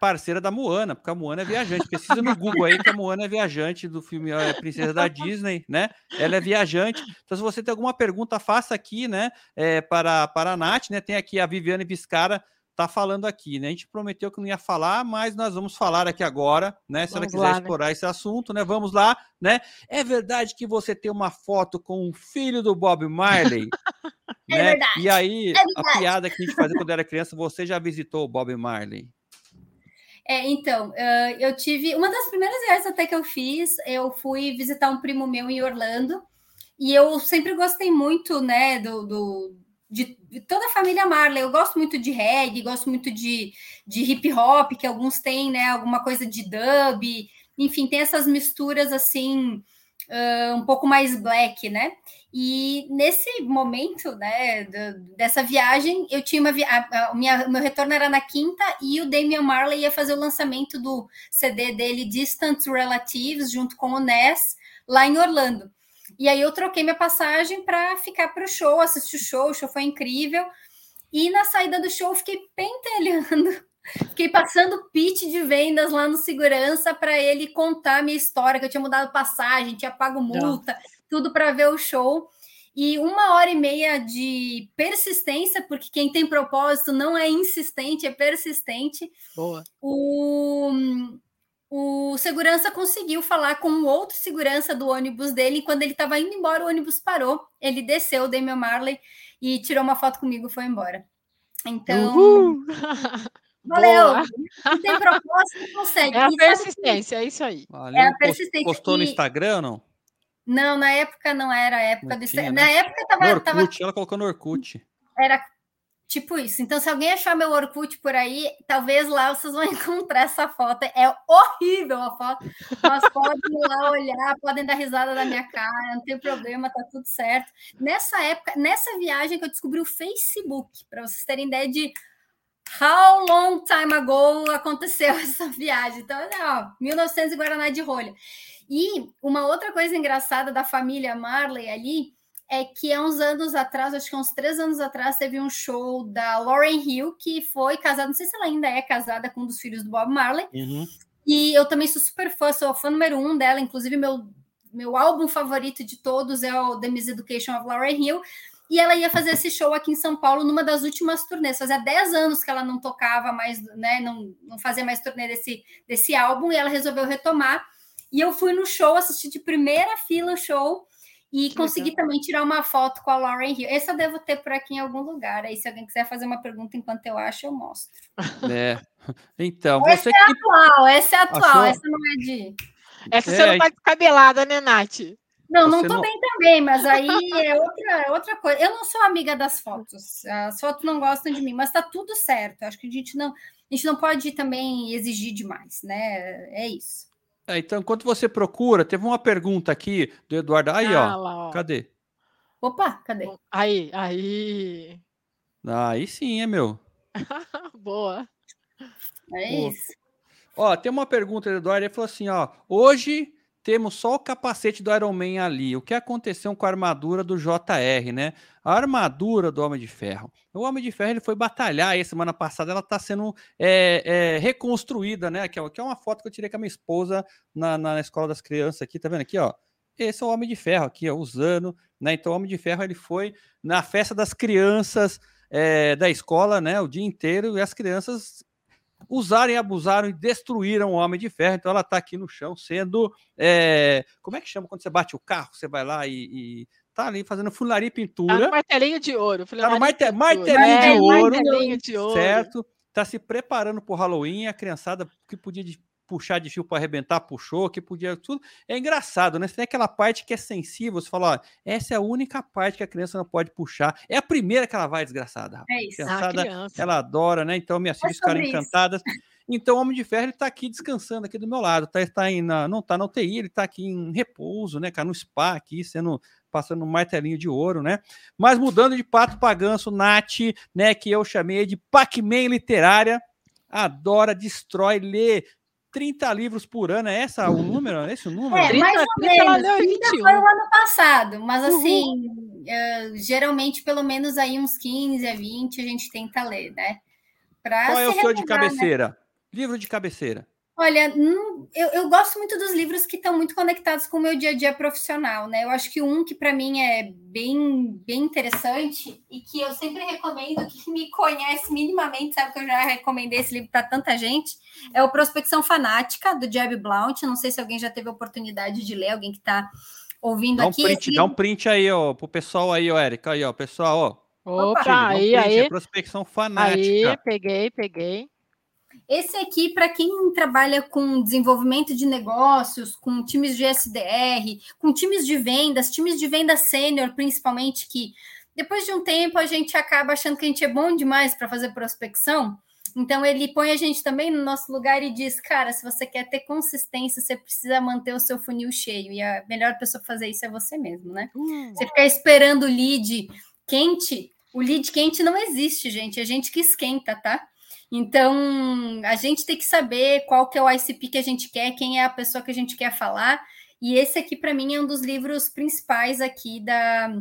[SPEAKER 1] parceira da Moana, porque a Moana é viajante. Pesquisa no Google aí que a Moana é viajante do filme é Princesa da Disney, né? Ela é viajante. Então, se você tem alguma pergunta, faça aqui, né? É, para, para a Nath, né? Tem aqui a Viviane Viscara tá falando aqui, né? A gente prometeu que não ia falar, mas nós vamos falar aqui agora, né? Se vamos ela quiser lá, né? explorar né? esse assunto, né? Vamos lá, né? É verdade que você tem uma foto com o filho do Bob Marley?
[SPEAKER 3] é né? verdade.
[SPEAKER 1] E aí, é a piada que a gente fazia quando era criança, você já visitou o Bob Marley?
[SPEAKER 3] É, então, eu tive uma das primeiras viagens até que eu fiz, eu fui visitar um primo meu em Orlando, e eu sempre gostei muito, né, do, do de, de, toda a família Marley. Eu gosto muito de reggae, gosto muito de, de hip hop, que alguns têm, né? Alguma coisa de dub, enfim, tem essas misturas assim. Uh, um pouco mais black, né? E nesse momento, né, do, dessa viagem, eu tinha uma vi a, minha, meu retorno era na quinta e o Damian Marley ia fazer o lançamento do CD dele Distant Relatives junto com o Ness lá em Orlando. E aí eu troquei minha passagem para ficar para o show, assistir o show, o show foi incrível. E na saída do show eu fiquei pentelhando, fiquei passando pitch de vendas lá no segurança para ele contar a minha história, que eu tinha mudado passagem, tinha pago multa, Não. tudo para ver o show. E uma hora e meia de persistência, porque quem tem propósito não é insistente, é persistente.
[SPEAKER 2] Boa.
[SPEAKER 3] O, o segurança conseguiu falar com o outro segurança do ônibus dele. E quando ele estava indo embora, o ônibus parou. Ele desceu, o Damian Marley, e tirou uma foto comigo e foi embora. Então. Uhul. Valeu! Boa. Não tem propósito, consegue.
[SPEAKER 2] É a persistência, é isso aí.
[SPEAKER 1] Valeu. É a persistência. Postou no Instagram ou não?
[SPEAKER 3] Não, na época não era a época do Instagram. Né? Na época tava,
[SPEAKER 1] no Orkut,
[SPEAKER 3] tava...
[SPEAKER 1] ela colocou no Orkut.
[SPEAKER 3] Era Tipo isso. Então, se alguém achar meu Orkut por aí, talvez lá vocês vão encontrar essa foto. É horrível a foto, mas podem lá olhar, podem dar risada da minha cara, não tem problema, tá tudo certo. Nessa época, nessa viagem que eu descobri o Facebook, para vocês terem ideia de how long time ago aconteceu essa viagem. Então, ó, 1900 Guaraná de rolha. E uma outra coisa engraçada da família Marley ali é que há uns anos atrás, acho que uns três anos atrás, teve um show da Lauren Hill, que foi casada, não sei se ela ainda é casada com um dos filhos do Bob Marley. Uhum. E eu também sou super fã, sou fã número um dela, inclusive meu, meu álbum favorito de todos é o The Miseducation of Lauren Hill. E ela ia fazer esse show aqui em São Paulo numa das últimas turnês. Fazia 10 anos que ela não tocava mais, né? Não, não fazia mais turnê desse, desse álbum, e ela resolveu retomar. E eu fui no show, assisti de primeira fila o show. E consegui também tirar uma foto com a Lauren Hill. Esse eu devo ter por aqui em algum lugar. Aí, se alguém quiser fazer uma pergunta enquanto eu acho, eu mostro.
[SPEAKER 1] É. Então,
[SPEAKER 3] essa
[SPEAKER 1] você
[SPEAKER 3] é que... atual, essa é atual, Achou? essa não é de.
[SPEAKER 2] Essa é, você não tá descabelada, né, Nath?
[SPEAKER 3] Não, não tô não... bem também, mas aí é outra, é outra coisa. Eu não sou amiga das fotos. As fotos não gostam de mim, mas tá tudo certo. Acho que a gente não, a gente não pode também exigir demais, né? É isso.
[SPEAKER 1] É, então, enquanto você procura, teve uma pergunta aqui do Eduardo. Aí, ah, ó, lá, ó. Cadê?
[SPEAKER 3] Opa, cadê?
[SPEAKER 2] Aí, aí.
[SPEAKER 1] Aí sim, é meu.
[SPEAKER 2] Boa.
[SPEAKER 3] É Boa. isso.
[SPEAKER 1] Ó, tem uma pergunta do Eduardo. Ele falou assim: ó, hoje temos só o capacete do Iron Man ali. O que aconteceu com a armadura do JR, né? A armadura do Homem de Ferro. O Homem de Ferro ele foi batalhar aí semana passada, ela está sendo é, é, reconstruída, né? Aqui, ó, aqui é uma foto que eu tirei com a minha esposa na, na escola das crianças aqui, tá vendo aqui, ó? Esse é o Homem de Ferro aqui, ó, usando, né? Então o Homem de Ferro ele foi na festa das crianças é, da escola, né? O dia inteiro e as crianças usaram e abusaram e destruíram o Homem de Ferro. Então ela está aqui no chão sendo. É... Como é que chama quando você bate o carro? Você vai lá e, e tá ali fazendo funilaria e pintura. Tá no
[SPEAKER 2] martelinho de ouro.
[SPEAKER 1] Tá no marte... martelinho, é, de, ouro, martelinho de ouro. Certo. Tá se preparando para o Halloween. A criançada que podia puxar de fio para arrebentar, puxou, que podia tudo. É engraçado, né? Você tem aquela parte que é sensível, você fala, ó, essa é a única parte que a criança não pode puxar. É a primeira que ela vai, desgraçada. Rapaz.
[SPEAKER 3] É isso.
[SPEAKER 1] Criançada, ah, ela adora, né? Então minhas filhas ficaram encantadas. Então, o Homem de Ferro ele tá aqui descansando aqui do meu lado, tá, tá aí na, não tá na UTI, ele tá aqui em repouso, né, cara, no spa aqui, sendo passando um martelinho de ouro, né? Mas mudando de pato para ganso, Nath, né, que eu chamei de Pac-Man literária, adora, destrói, lê 30 livros por ano, é essa o número? É esse o número? É,
[SPEAKER 3] 30, mais ou menos. 30 foi o ano passado, mas assim, uh, geralmente pelo menos aí uns 15 a 20 a gente tenta ler, né?
[SPEAKER 1] Pra Qual é o seu de né? cabeceira? Né? Livro de cabeceira.
[SPEAKER 3] Olha, eu, eu, gosto muito dos livros que estão muito conectados com o meu dia a dia profissional, né? Eu acho que um que para mim é bem, bem interessante e que eu sempre recomendo, que me conhece minimamente, sabe que eu já recomendei esse livro para tanta gente, é o Prospecção Fanática, do Jeb Blount. Não sei se alguém já teve a oportunidade de ler, alguém que está ouvindo
[SPEAKER 1] dá um
[SPEAKER 3] aqui.
[SPEAKER 1] Print, Dá um print aí, ó, pro pessoal aí, ó, Érica, aí, ó, pessoal,
[SPEAKER 2] ó. Opa, Opa aí, um aí. É
[SPEAKER 1] prospecção fanática.
[SPEAKER 2] Aí, peguei, peguei.
[SPEAKER 3] Esse aqui, para quem trabalha com desenvolvimento de negócios, com times de SDR, com times de vendas, times de venda sênior, principalmente, que depois de um tempo a gente acaba achando que a gente é bom demais para fazer prospecção. Então, ele põe a gente também no nosso lugar e diz: cara, se você quer ter consistência, você precisa manter o seu funil cheio. E a melhor pessoa para fazer isso é você mesmo, né? Hum. Você ficar esperando o lead quente, o lead quente não existe, gente. É gente que esquenta, tá? Então, a gente tem que saber qual que é o ICP que a gente quer, quem é a pessoa que a gente quer falar. E esse aqui, para mim, é um dos livros principais aqui da,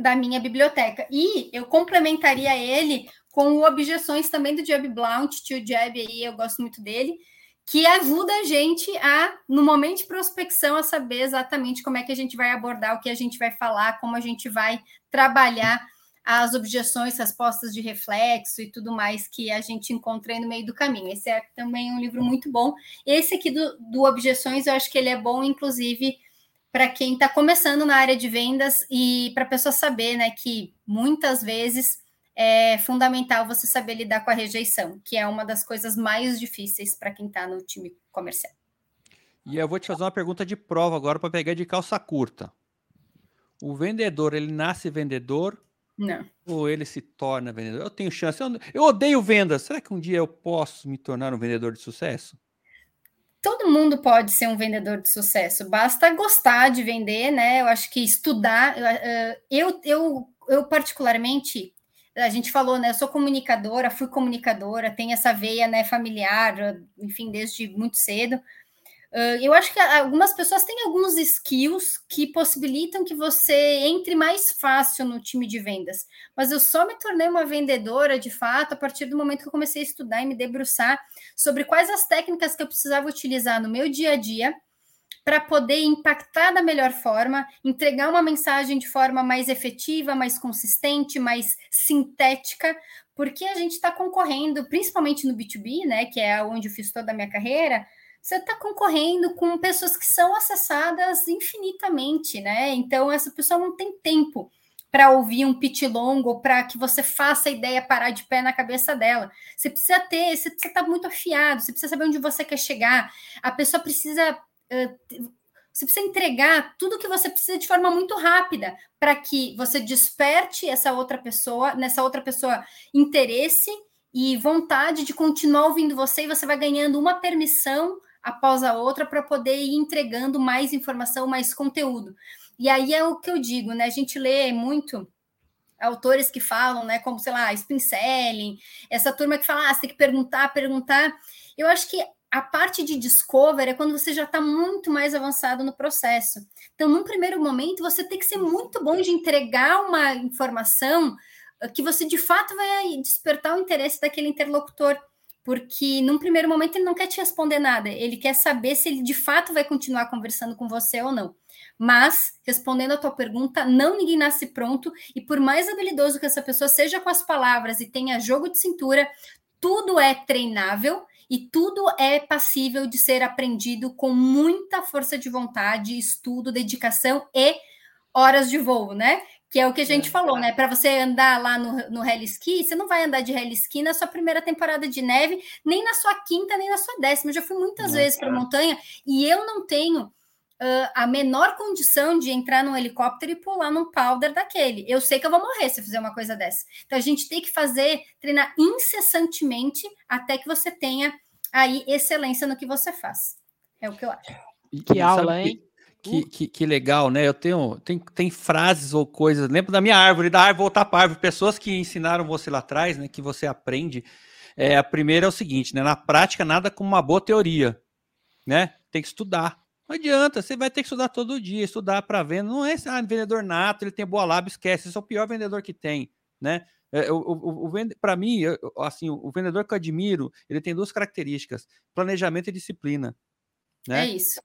[SPEAKER 3] da minha biblioteca. E eu complementaria ele com Objeções também do Jeb Blount, tio Jeb aí, eu gosto muito dele, que ajuda a gente a, no momento de prospecção, a saber exatamente como é que a gente vai abordar, o que a gente vai falar, como a gente vai trabalhar as objeções, respostas de reflexo e tudo mais que a gente encontra aí no meio do caminho. Esse é também um livro muito bom. Esse aqui do, do Objeções, eu acho que ele é bom, inclusive, para quem está começando na área de vendas e para a pessoa saber né, que muitas vezes é fundamental você saber lidar com a rejeição, que é uma das coisas mais difíceis para quem está no time comercial.
[SPEAKER 1] E eu vou te fazer uma pergunta de prova agora para pegar de calça curta. O vendedor, ele nasce vendedor
[SPEAKER 3] não.
[SPEAKER 1] Ou ele se torna vendedor. Eu tenho chance. Eu, eu odeio vendas. Será que um dia eu posso me tornar um vendedor de sucesso?
[SPEAKER 3] Todo mundo pode ser um vendedor de sucesso. Basta gostar de vender, né? Eu acho que estudar. Eu, eu, eu particularmente, a gente falou, né? Eu sou comunicadora, fui comunicadora, tenho essa veia, né? Familiar, enfim, desde muito cedo. Uh, eu acho que algumas pessoas têm alguns skills que possibilitam que você entre mais fácil no time de vendas. Mas eu só me tornei uma vendedora de fato a partir do momento que eu comecei a estudar e me debruçar sobre quais as técnicas que eu precisava utilizar no meu dia a dia para poder impactar da melhor forma, entregar uma mensagem de forma mais efetiva, mais consistente, mais sintética, porque a gente está concorrendo, principalmente no B2B, né, que é onde eu fiz toda a minha carreira, você está concorrendo com pessoas que são acessadas infinitamente, né? Então, essa pessoa não tem tempo para ouvir um pitch longo, para que você faça a ideia parar de pé na cabeça dela. Você precisa ter, você precisa estar tá muito afiado, você precisa saber onde você quer chegar. A pessoa precisa. Uh, você precisa entregar tudo que você precisa de forma muito rápida para que você desperte essa outra pessoa, nessa outra pessoa interesse e vontade de continuar ouvindo você, e você vai ganhando uma permissão após a outra para poder ir entregando mais informação, mais conteúdo. E aí é o que eu digo, né? A gente lê muito autores que falam, né, como, sei lá, spin selling, essa turma que fala, ah, você tem que perguntar, perguntar. Eu acho que a parte de discover é quando você já está muito mais avançado no processo. Então, num primeiro momento, você tem que ser muito bom de entregar uma informação que você de fato vai despertar o interesse daquele interlocutor porque num primeiro momento ele não quer te responder nada, ele quer saber se ele de fato vai continuar conversando com você ou não. Mas, respondendo a tua pergunta, não ninguém nasce pronto, e por mais habilidoso que essa pessoa seja com as palavras e tenha jogo de cintura, tudo é treinável e tudo é passível de ser aprendido com muita força de vontade, estudo, dedicação e horas de voo, né? Que é o que a gente é. falou, né? Para você andar lá no, no Heli Ski, você não vai andar de Heli Ski na sua primeira temporada de neve, nem na sua quinta, nem na sua décima. Eu já fui muitas vezes para montanha e eu não tenho uh, a menor condição de entrar num helicóptero e pular num powder daquele. Eu sei que eu vou morrer se eu fizer uma coisa dessa. Então a gente tem que fazer, treinar incessantemente até que você tenha aí excelência no que você faz. É o que eu acho.
[SPEAKER 1] Que aula, hein? Que, que, que, legal, né? Eu tenho tem, tem frases ou coisas. Lembro da minha árvore, da árvore voltar para árvore. Pessoas que ensinaram você lá atrás, né? Que você aprende. É, a primeira é o seguinte, né? Na prática, nada como uma boa teoria, né? Tem que estudar. Não adianta, você vai ter que estudar todo dia, estudar para venda. Não é ah, vendedor nato, ele tem boa lábia, esquece. Esse é o pior vendedor que tem, né? É, o, o, o para mim, eu, assim, o vendedor que eu admiro, ele tem duas características: planejamento e disciplina. Né?
[SPEAKER 3] É isso.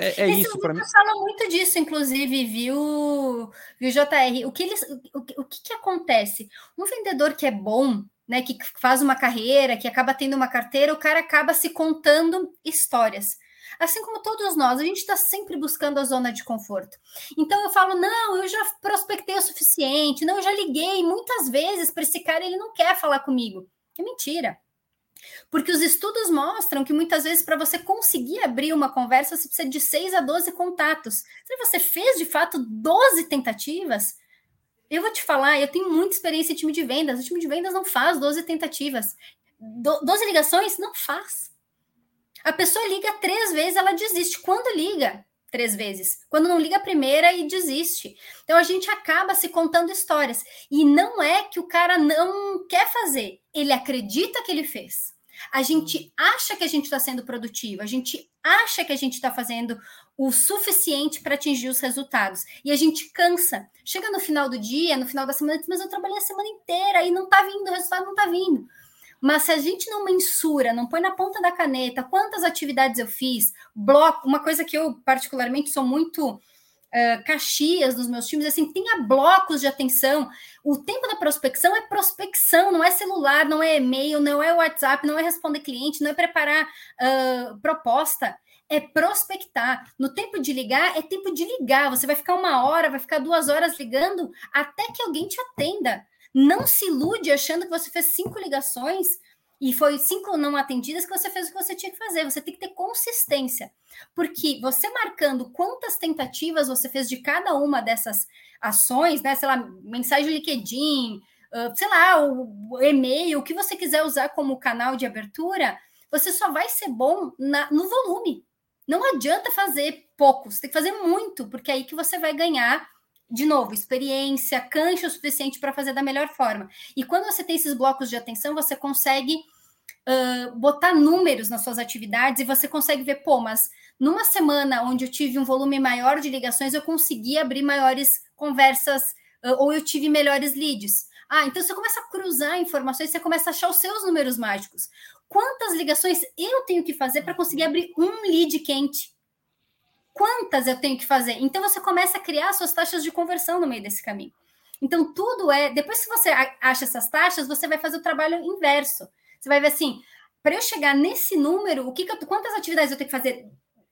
[SPEAKER 1] É, é isso para mim.
[SPEAKER 3] fala muito disso, inclusive, viu, viu JR? O que, eles, o, o que, que acontece? Um vendedor que é bom, né, que faz uma carreira, que acaba tendo uma carteira, o cara acaba se contando histórias. Assim como todos nós, a gente está sempre buscando a zona de conforto. Então eu falo: não, eu já prospectei o suficiente, não, eu já liguei muitas vezes para esse cara, ele não quer falar comigo. É mentira. Porque os estudos mostram que muitas vezes, para você conseguir abrir uma conversa, você precisa de 6 a 12 contatos. Se você fez de fato 12 tentativas, eu vou te falar, eu tenho muita experiência em time de vendas. O time de vendas não faz 12 tentativas. Do, 12 ligações? Não faz. A pessoa liga três vezes, ela desiste. Quando liga? Três vezes. Quando não liga a primeira e desiste. Então a gente acaba se contando histórias. E não é que o cara não quer fazer, ele acredita que ele fez. A gente acha que a gente está sendo produtivo, a gente acha que a gente está fazendo o suficiente para atingir os resultados. E a gente cansa. Chega no final do dia, no final da semana, mas eu trabalhei a semana inteira e não está vindo, o resultado não está vindo. Mas se a gente não mensura, não põe na ponta da caneta quantas atividades eu fiz, bloco, uma coisa que eu particularmente sou muito uh, caxias nos meus times, assim, tenha blocos de atenção. O tempo da prospecção é prospecção, não é celular, não é e-mail, não é WhatsApp, não é responder cliente, não é preparar uh, proposta. É prospectar. No tempo de ligar, é tempo de ligar. Você vai ficar uma hora, vai ficar duas horas ligando até que alguém te atenda. Não se ilude achando que você fez cinco ligações e foi cinco não atendidas que você fez o que você tinha que fazer. Você tem que ter consistência. Porque você marcando quantas tentativas você fez de cada uma dessas ações, né? Sei lá, mensagem LinkedIn, uh, sei lá, o e-mail, o que você quiser usar como canal de abertura, você só vai ser bom na, no volume. Não adianta fazer pouco, você tem que fazer muito, porque é aí que você vai ganhar de novo, experiência, cancha o suficiente para fazer da melhor forma. E quando você tem esses blocos de atenção, você consegue uh, botar números nas suas atividades e você consegue ver, pô, mas numa semana onde eu tive um volume maior de ligações, eu consegui abrir maiores conversas uh, ou eu tive melhores leads. Ah, então você começa a cruzar informações, você começa a achar os seus números mágicos. Quantas ligações eu tenho que fazer para conseguir abrir um lead quente? Quantas eu tenho que fazer? Então você começa a criar suas taxas de conversão no meio desse caminho. Então tudo é, depois que você acha essas taxas, você vai fazer o trabalho inverso. Você vai ver assim, para eu chegar nesse número, o que, que eu, quantas atividades eu tenho que fazer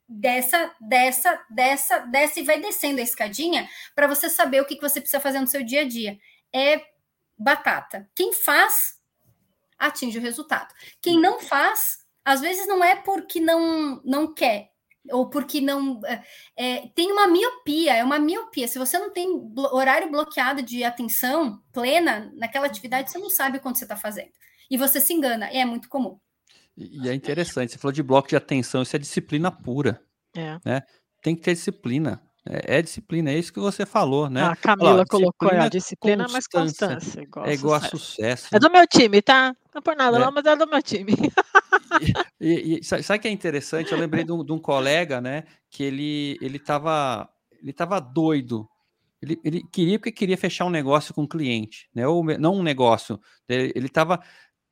[SPEAKER 3] dessa, dessa, dessa, dessa e vai descendo a escadinha para você saber o que, que você precisa fazer no seu dia a dia. É batata. Quem faz atinge o resultado. Quem não faz, às vezes não é porque não não quer, ou porque não é, tem uma miopia, é uma miopia. Se você não tem horário bloqueado de atenção plena naquela atividade, você não sabe quando você está fazendo. E você se engana, e é muito comum.
[SPEAKER 1] E é interessante, você falou de bloco de atenção, isso é disciplina pura. É. Né? Tem que ter disciplina. É, é, disciplina, é isso que você falou, né?
[SPEAKER 2] A Camila Olha, colocou a disciplina, mas constância.
[SPEAKER 1] Igual é igual sucesso. a sucesso.
[SPEAKER 2] É do meu time, tá? Não por nada, é. não, mas é do meu time.
[SPEAKER 1] E, e, sabe o que é interessante? Eu lembrei de um, de um, colega, né? Que ele ele estava ele tava doido. Ele, ele queria porque queria fechar um negócio com o um cliente, né? Ou não um negócio. Ele estava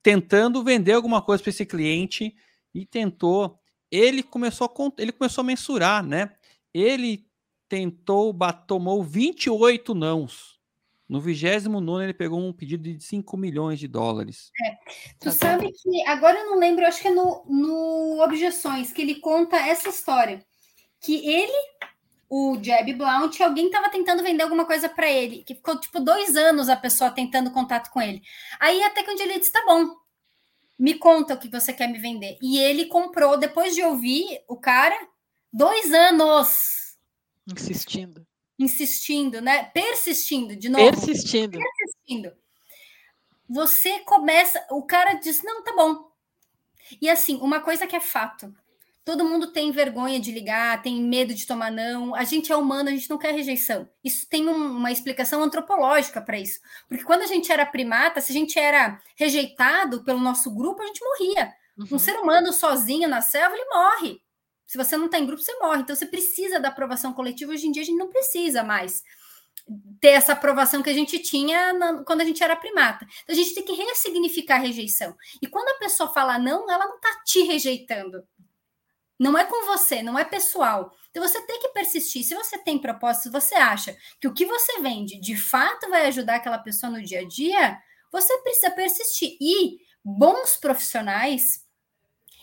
[SPEAKER 1] tentando vender alguma coisa para esse cliente e tentou. Ele começou a, ele começou a mensurar, né? Ele tentou, tomou 28 nãos. No 29 ele pegou um pedido de 5 milhões de dólares.
[SPEAKER 3] É. Tu tá sabe que, agora eu não lembro, acho que é no, no Objeções, que ele conta essa história. Que ele o Jeb Blount, alguém estava tentando vender alguma coisa para ele, que ficou tipo dois anos a pessoa tentando contato com ele. Aí até que um dia ele disse: tá bom, me conta o que você quer me vender. E ele comprou, depois de ouvir o cara, dois anos.
[SPEAKER 2] Insistindo.
[SPEAKER 3] Insistindo, né? Persistindo, de novo.
[SPEAKER 2] Persistindo.
[SPEAKER 3] Persistindo. Você começa. O cara diz: não, tá bom. E assim, uma coisa que é fato: Todo mundo tem vergonha de ligar, tem medo de tomar não. A gente é humano, a gente não quer rejeição. Isso tem um, uma explicação antropológica para isso. Porque quando a gente era primata, se a gente era rejeitado pelo nosso grupo, a gente morria. Uhum. Um ser humano sozinho na selva, ele morre. Se você não está em grupo, você morre. Então você precisa da aprovação coletiva. Hoje em dia a gente não precisa mais ter essa aprovação que a gente tinha na, quando a gente era primata. Então a gente tem que ressignificar a rejeição. E quando a pessoa fala não, ela não está te rejeitando não é com você, não é pessoal. Então você tem que persistir. Se você tem propósito, se você acha que o que você vende de fato vai ajudar aquela pessoa no dia a dia, você precisa persistir. E bons profissionais,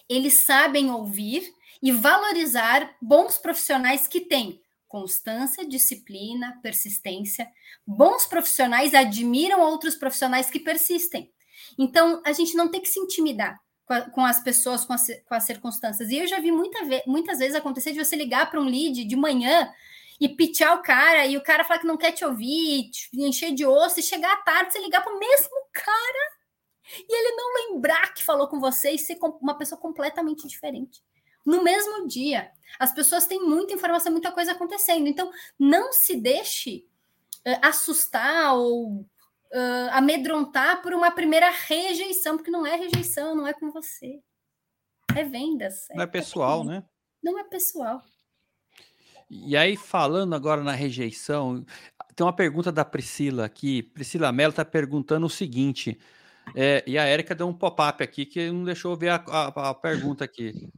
[SPEAKER 3] eles sabem ouvir e valorizar bons profissionais que têm constância, disciplina, persistência. Bons profissionais admiram outros profissionais que persistem. Então, a gente não tem que se intimidar com, as pessoas, com as, com as circunstâncias. E eu já vi muita ve muitas vezes acontecer de você ligar para um lead de manhã e pitear o cara, e o cara falar que não quer te ouvir, te encher de osso, e chegar à tarde, você ligar para o mesmo cara e ele não lembrar que falou com você e ser uma pessoa completamente diferente. No mesmo dia. As pessoas têm muita informação, muita coisa acontecendo. Então, não se deixe uh, assustar ou uh, amedrontar por uma primeira rejeição, porque não é rejeição, não é com você. É vendas.
[SPEAKER 1] É não é pessoal, né?
[SPEAKER 3] Não é pessoal.
[SPEAKER 1] E aí, falando agora na rejeição, tem uma pergunta da Priscila aqui. Priscila Mello está perguntando o seguinte. É, e a Érica deu um pop-up aqui que não deixou ver a, a, a pergunta aqui.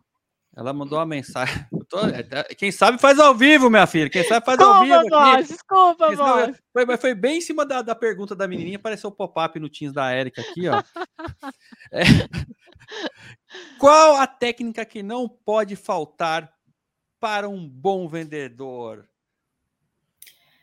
[SPEAKER 1] Ela mandou uma mensagem. Tô, é, é, quem sabe faz ao vivo, minha filha. Quem sabe faz desculpa, ao vivo.
[SPEAKER 2] Aqui. Desculpa,
[SPEAKER 1] Desculpa, foi, mas foi bem em cima da, da pergunta da menininha. Apareceu o pop-up no Teams da Érica aqui, ó. É. Qual a técnica que não pode faltar para um bom vendedor?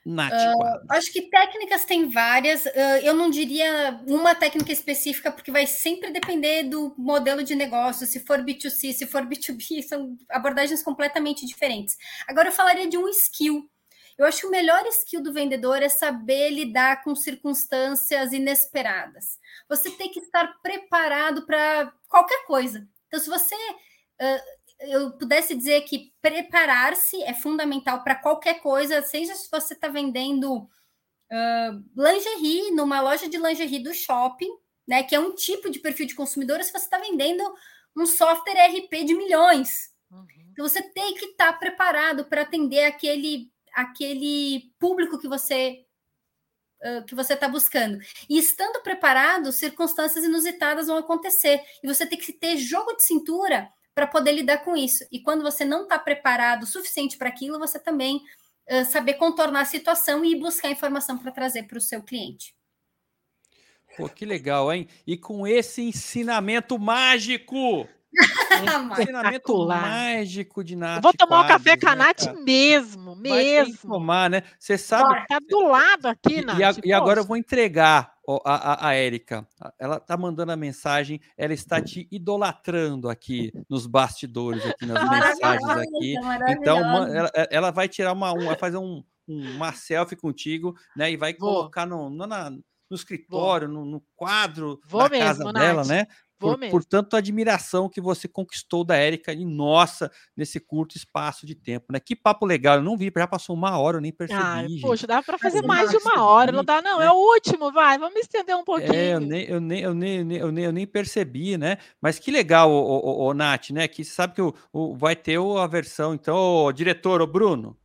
[SPEAKER 3] Nath, uh, acho que técnicas tem várias. Uh, eu não diria uma técnica específica, porque vai sempre depender do modelo de negócio. Se for B2C, se for B2B, são abordagens completamente diferentes. Agora, eu falaria de um skill. Eu acho que o melhor skill do vendedor é saber lidar com circunstâncias inesperadas. Você tem que estar preparado para qualquer coisa. Então, se você uh, eu pudesse dizer que preparar-se é fundamental para qualquer coisa, seja se você está vendendo uh, lingerie numa loja de lingerie do shopping, né, que é um tipo de perfil de consumidor, se você está vendendo um software RP de milhões. Uhum. Então você tem que estar tá preparado para atender aquele, aquele público que você uh, que você está buscando. E estando preparado, circunstâncias inusitadas vão acontecer. E você tem que ter jogo de cintura para poder lidar com isso. E quando você não está preparado o suficiente para aquilo, você também uh, saber contornar a situação e buscar informação para trazer para o seu cliente.
[SPEAKER 1] Pô, que legal, hein? E com esse ensinamento mágico Ensinamento mágico de Nath.
[SPEAKER 2] Vou tomar um café com a né, Nath mesmo, mesmo.
[SPEAKER 1] tomar, né? Você sabe.
[SPEAKER 2] Tá do lado aqui,
[SPEAKER 1] Nath. E, e agora eu vou entregar a, a, a Érica. Ela tá mandando a mensagem, ela está te idolatrando aqui nos bastidores, aqui nas mensagens aqui. Então, ela, ela, vai tirar uma, um, vai fazer um, uma selfie contigo, né? E vai vou. colocar no, no, na, no escritório, no, no, quadro vou da mesmo, casa dela, Nath. Por, por tanto admiração que você conquistou da Érica e nossa, nesse curto espaço de tempo, né? Que papo legal, eu não vi, já passou uma hora, eu nem percebi. Ah,
[SPEAKER 2] poxa, dá para fazer mais de uma hora, não dá, não, né? é o último, vai, vamos estender um pouquinho.
[SPEAKER 1] É, eu nem, eu nem, eu nem, eu nem, eu nem percebi, né? Mas que legal, o, o, o, Nath, né? Que você sabe que o, o, vai ter a versão, então, o diretor, o Bruno,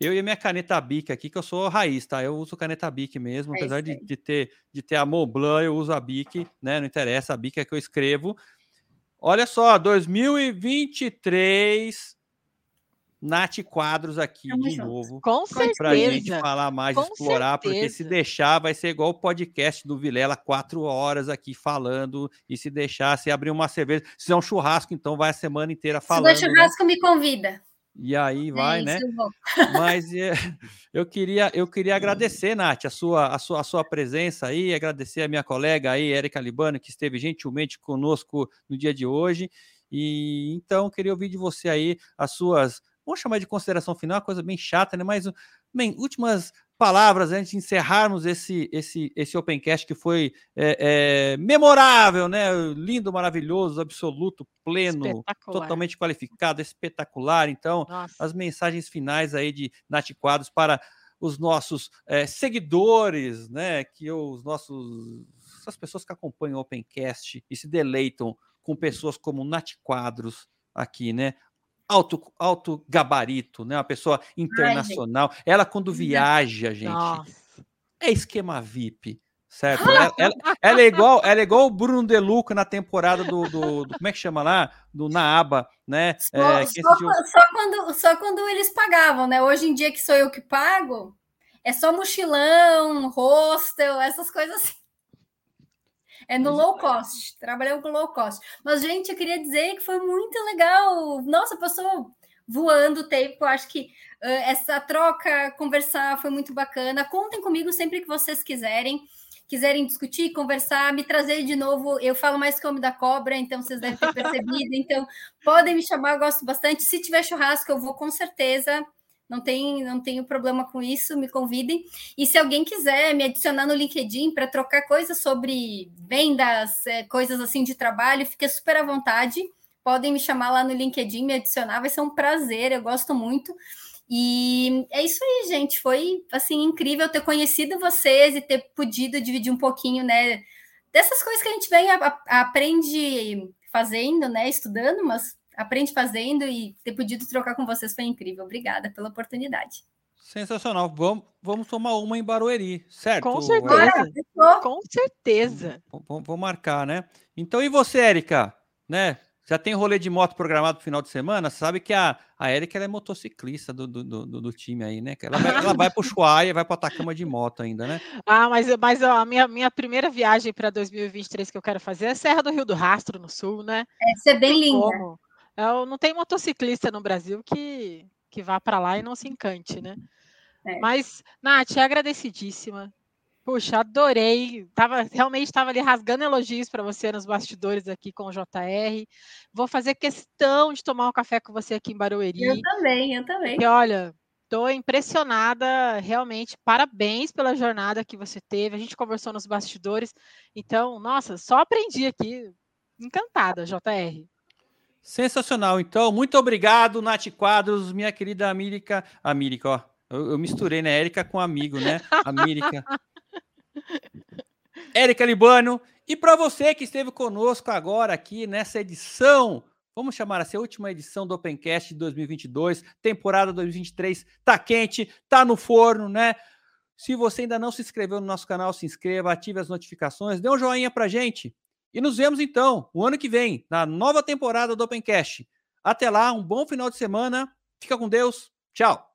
[SPEAKER 1] eu e a minha caneta Bic aqui, que eu sou raiz, tá? Eu uso caneta Bic mesmo, é apesar de, de, ter, de ter a Montblanc, eu uso a Bic, né? Não interessa, a Bic é que eu escrevo. Olha só, 2023, Nath Quadros aqui de novo.
[SPEAKER 2] Com certeza. Pra
[SPEAKER 1] gente falar mais, Com explorar, certeza. porque se deixar vai ser igual o podcast do Vilela, quatro horas aqui falando, e se deixar, se abrir uma cerveja, se é um churrasco, então vai a semana inteira falando.
[SPEAKER 3] Se né? churrasco, né? me convida.
[SPEAKER 1] E aí vai, é né? Mas é, eu queria eu queria agradecer, Nath, a sua, a sua, a sua presença aí, agradecer a minha colega aí, Érica Libano, que esteve gentilmente conosco no dia de hoje. E então queria ouvir de você aí as suas, vamos chamar de consideração final, uma coisa bem chata, né? Mas bem, últimas palavras antes de encerrarmos esse esse esse Opencast que foi é, é, memorável, né? Lindo, maravilhoso, absoluto, pleno, totalmente qualificado, espetacular. Então, Nossa. as mensagens finais aí de Nath Quadros para os nossos é, seguidores, né? Que os nossos as pessoas que acompanham o Opencast e se deleitam com pessoas como Nath Quadros aqui, né? Alto, alto gabarito, né? Uma pessoa internacional. Ai, ela, quando viaja, gente, Nossa. é esquema VIP. Certo? ela, ela, ela, é igual, ela é igual o Bruno Deluca na temporada do, do, do, Como é que chama lá? Do Naaba, né?
[SPEAKER 3] Só, é, só, só, quando, só quando eles pagavam, né? Hoje em dia que sou eu que pago, é só mochilão, hostel, essas coisas assim. É no low cost, trabalhamos com low cost. Mas, gente, eu queria dizer que foi muito legal. Nossa, passou voando o tempo. Acho que uh, essa troca, conversar foi muito bacana. Contem comigo sempre que vocês quiserem. Quiserem discutir, conversar, me trazer de novo. Eu falo mais que homem da cobra, então vocês devem ter percebido. Então, podem me chamar, eu gosto bastante. Se tiver churrasco, eu vou com certeza não tem, não tenho problema com isso, me convidem. E se alguém quiser me adicionar no LinkedIn para trocar coisas sobre vendas, é, coisas assim de trabalho, fique super à vontade. Podem me chamar lá no LinkedIn, me adicionar, vai ser um prazer, eu gosto muito. E é isso aí, gente. Foi assim incrível ter conhecido vocês e ter podido dividir um pouquinho, né, dessas coisas que a gente vem a, a, aprende fazendo, né, estudando, mas aprende fazendo e ter podido trocar com vocês foi incrível. Obrigada pela oportunidade.
[SPEAKER 1] Sensacional. Vamos, vamos tomar uma em Barueri, certo?
[SPEAKER 2] Com certeza. É. Com certeza.
[SPEAKER 1] Vou, vou marcar, né? Então, e você, Érica? Né? Já tem rolê de moto programado pro final de semana? Você sabe que a, a Érica é motociclista do, do, do, do, time aí, né? Ela, ela vai pro Chuaia, vai pro Atacama de moto ainda, né?
[SPEAKER 2] Ah, mas, mas ó, a minha, minha primeira viagem para 2023 que eu quero fazer é Serra do Rio do Rastro, no sul, né?
[SPEAKER 3] É, ser bem linda. Como?
[SPEAKER 2] É, não tem motociclista no Brasil que, que vá para lá e não se encante, né? É. Mas, Nath, é agradecidíssima. Puxa, adorei. Tava, realmente estava ali rasgando elogios para você nos bastidores aqui com o JR. Vou fazer questão de tomar um café com você aqui em Barueri.
[SPEAKER 3] Eu também, eu também.
[SPEAKER 2] Porque, olha, estou impressionada, realmente. Parabéns pela jornada que você teve. A gente conversou nos bastidores. Então, nossa, só aprendi aqui. Encantada, JR.
[SPEAKER 1] Sensacional. Então, muito obrigado, Nath Quadros, minha querida Amírica. Amírica, ó. Eu, eu misturei, né? Érica com amigo, né? Amírica. Érica Libano. E para você que esteve conosco agora aqui nessa edição, vamos chamar assim, a última edição do Opencast de 2022, temporada 2023, tá quente, tá no forno, né? Se você ainda não se inscreveu no nosso canal, se inscreva, ative as notificações, dê um joinha pra gente. E nos vemos então o ano que vem, na nova temporada do Opencast. Até lá, um bom final de semana. Fica com Deus. Tchau.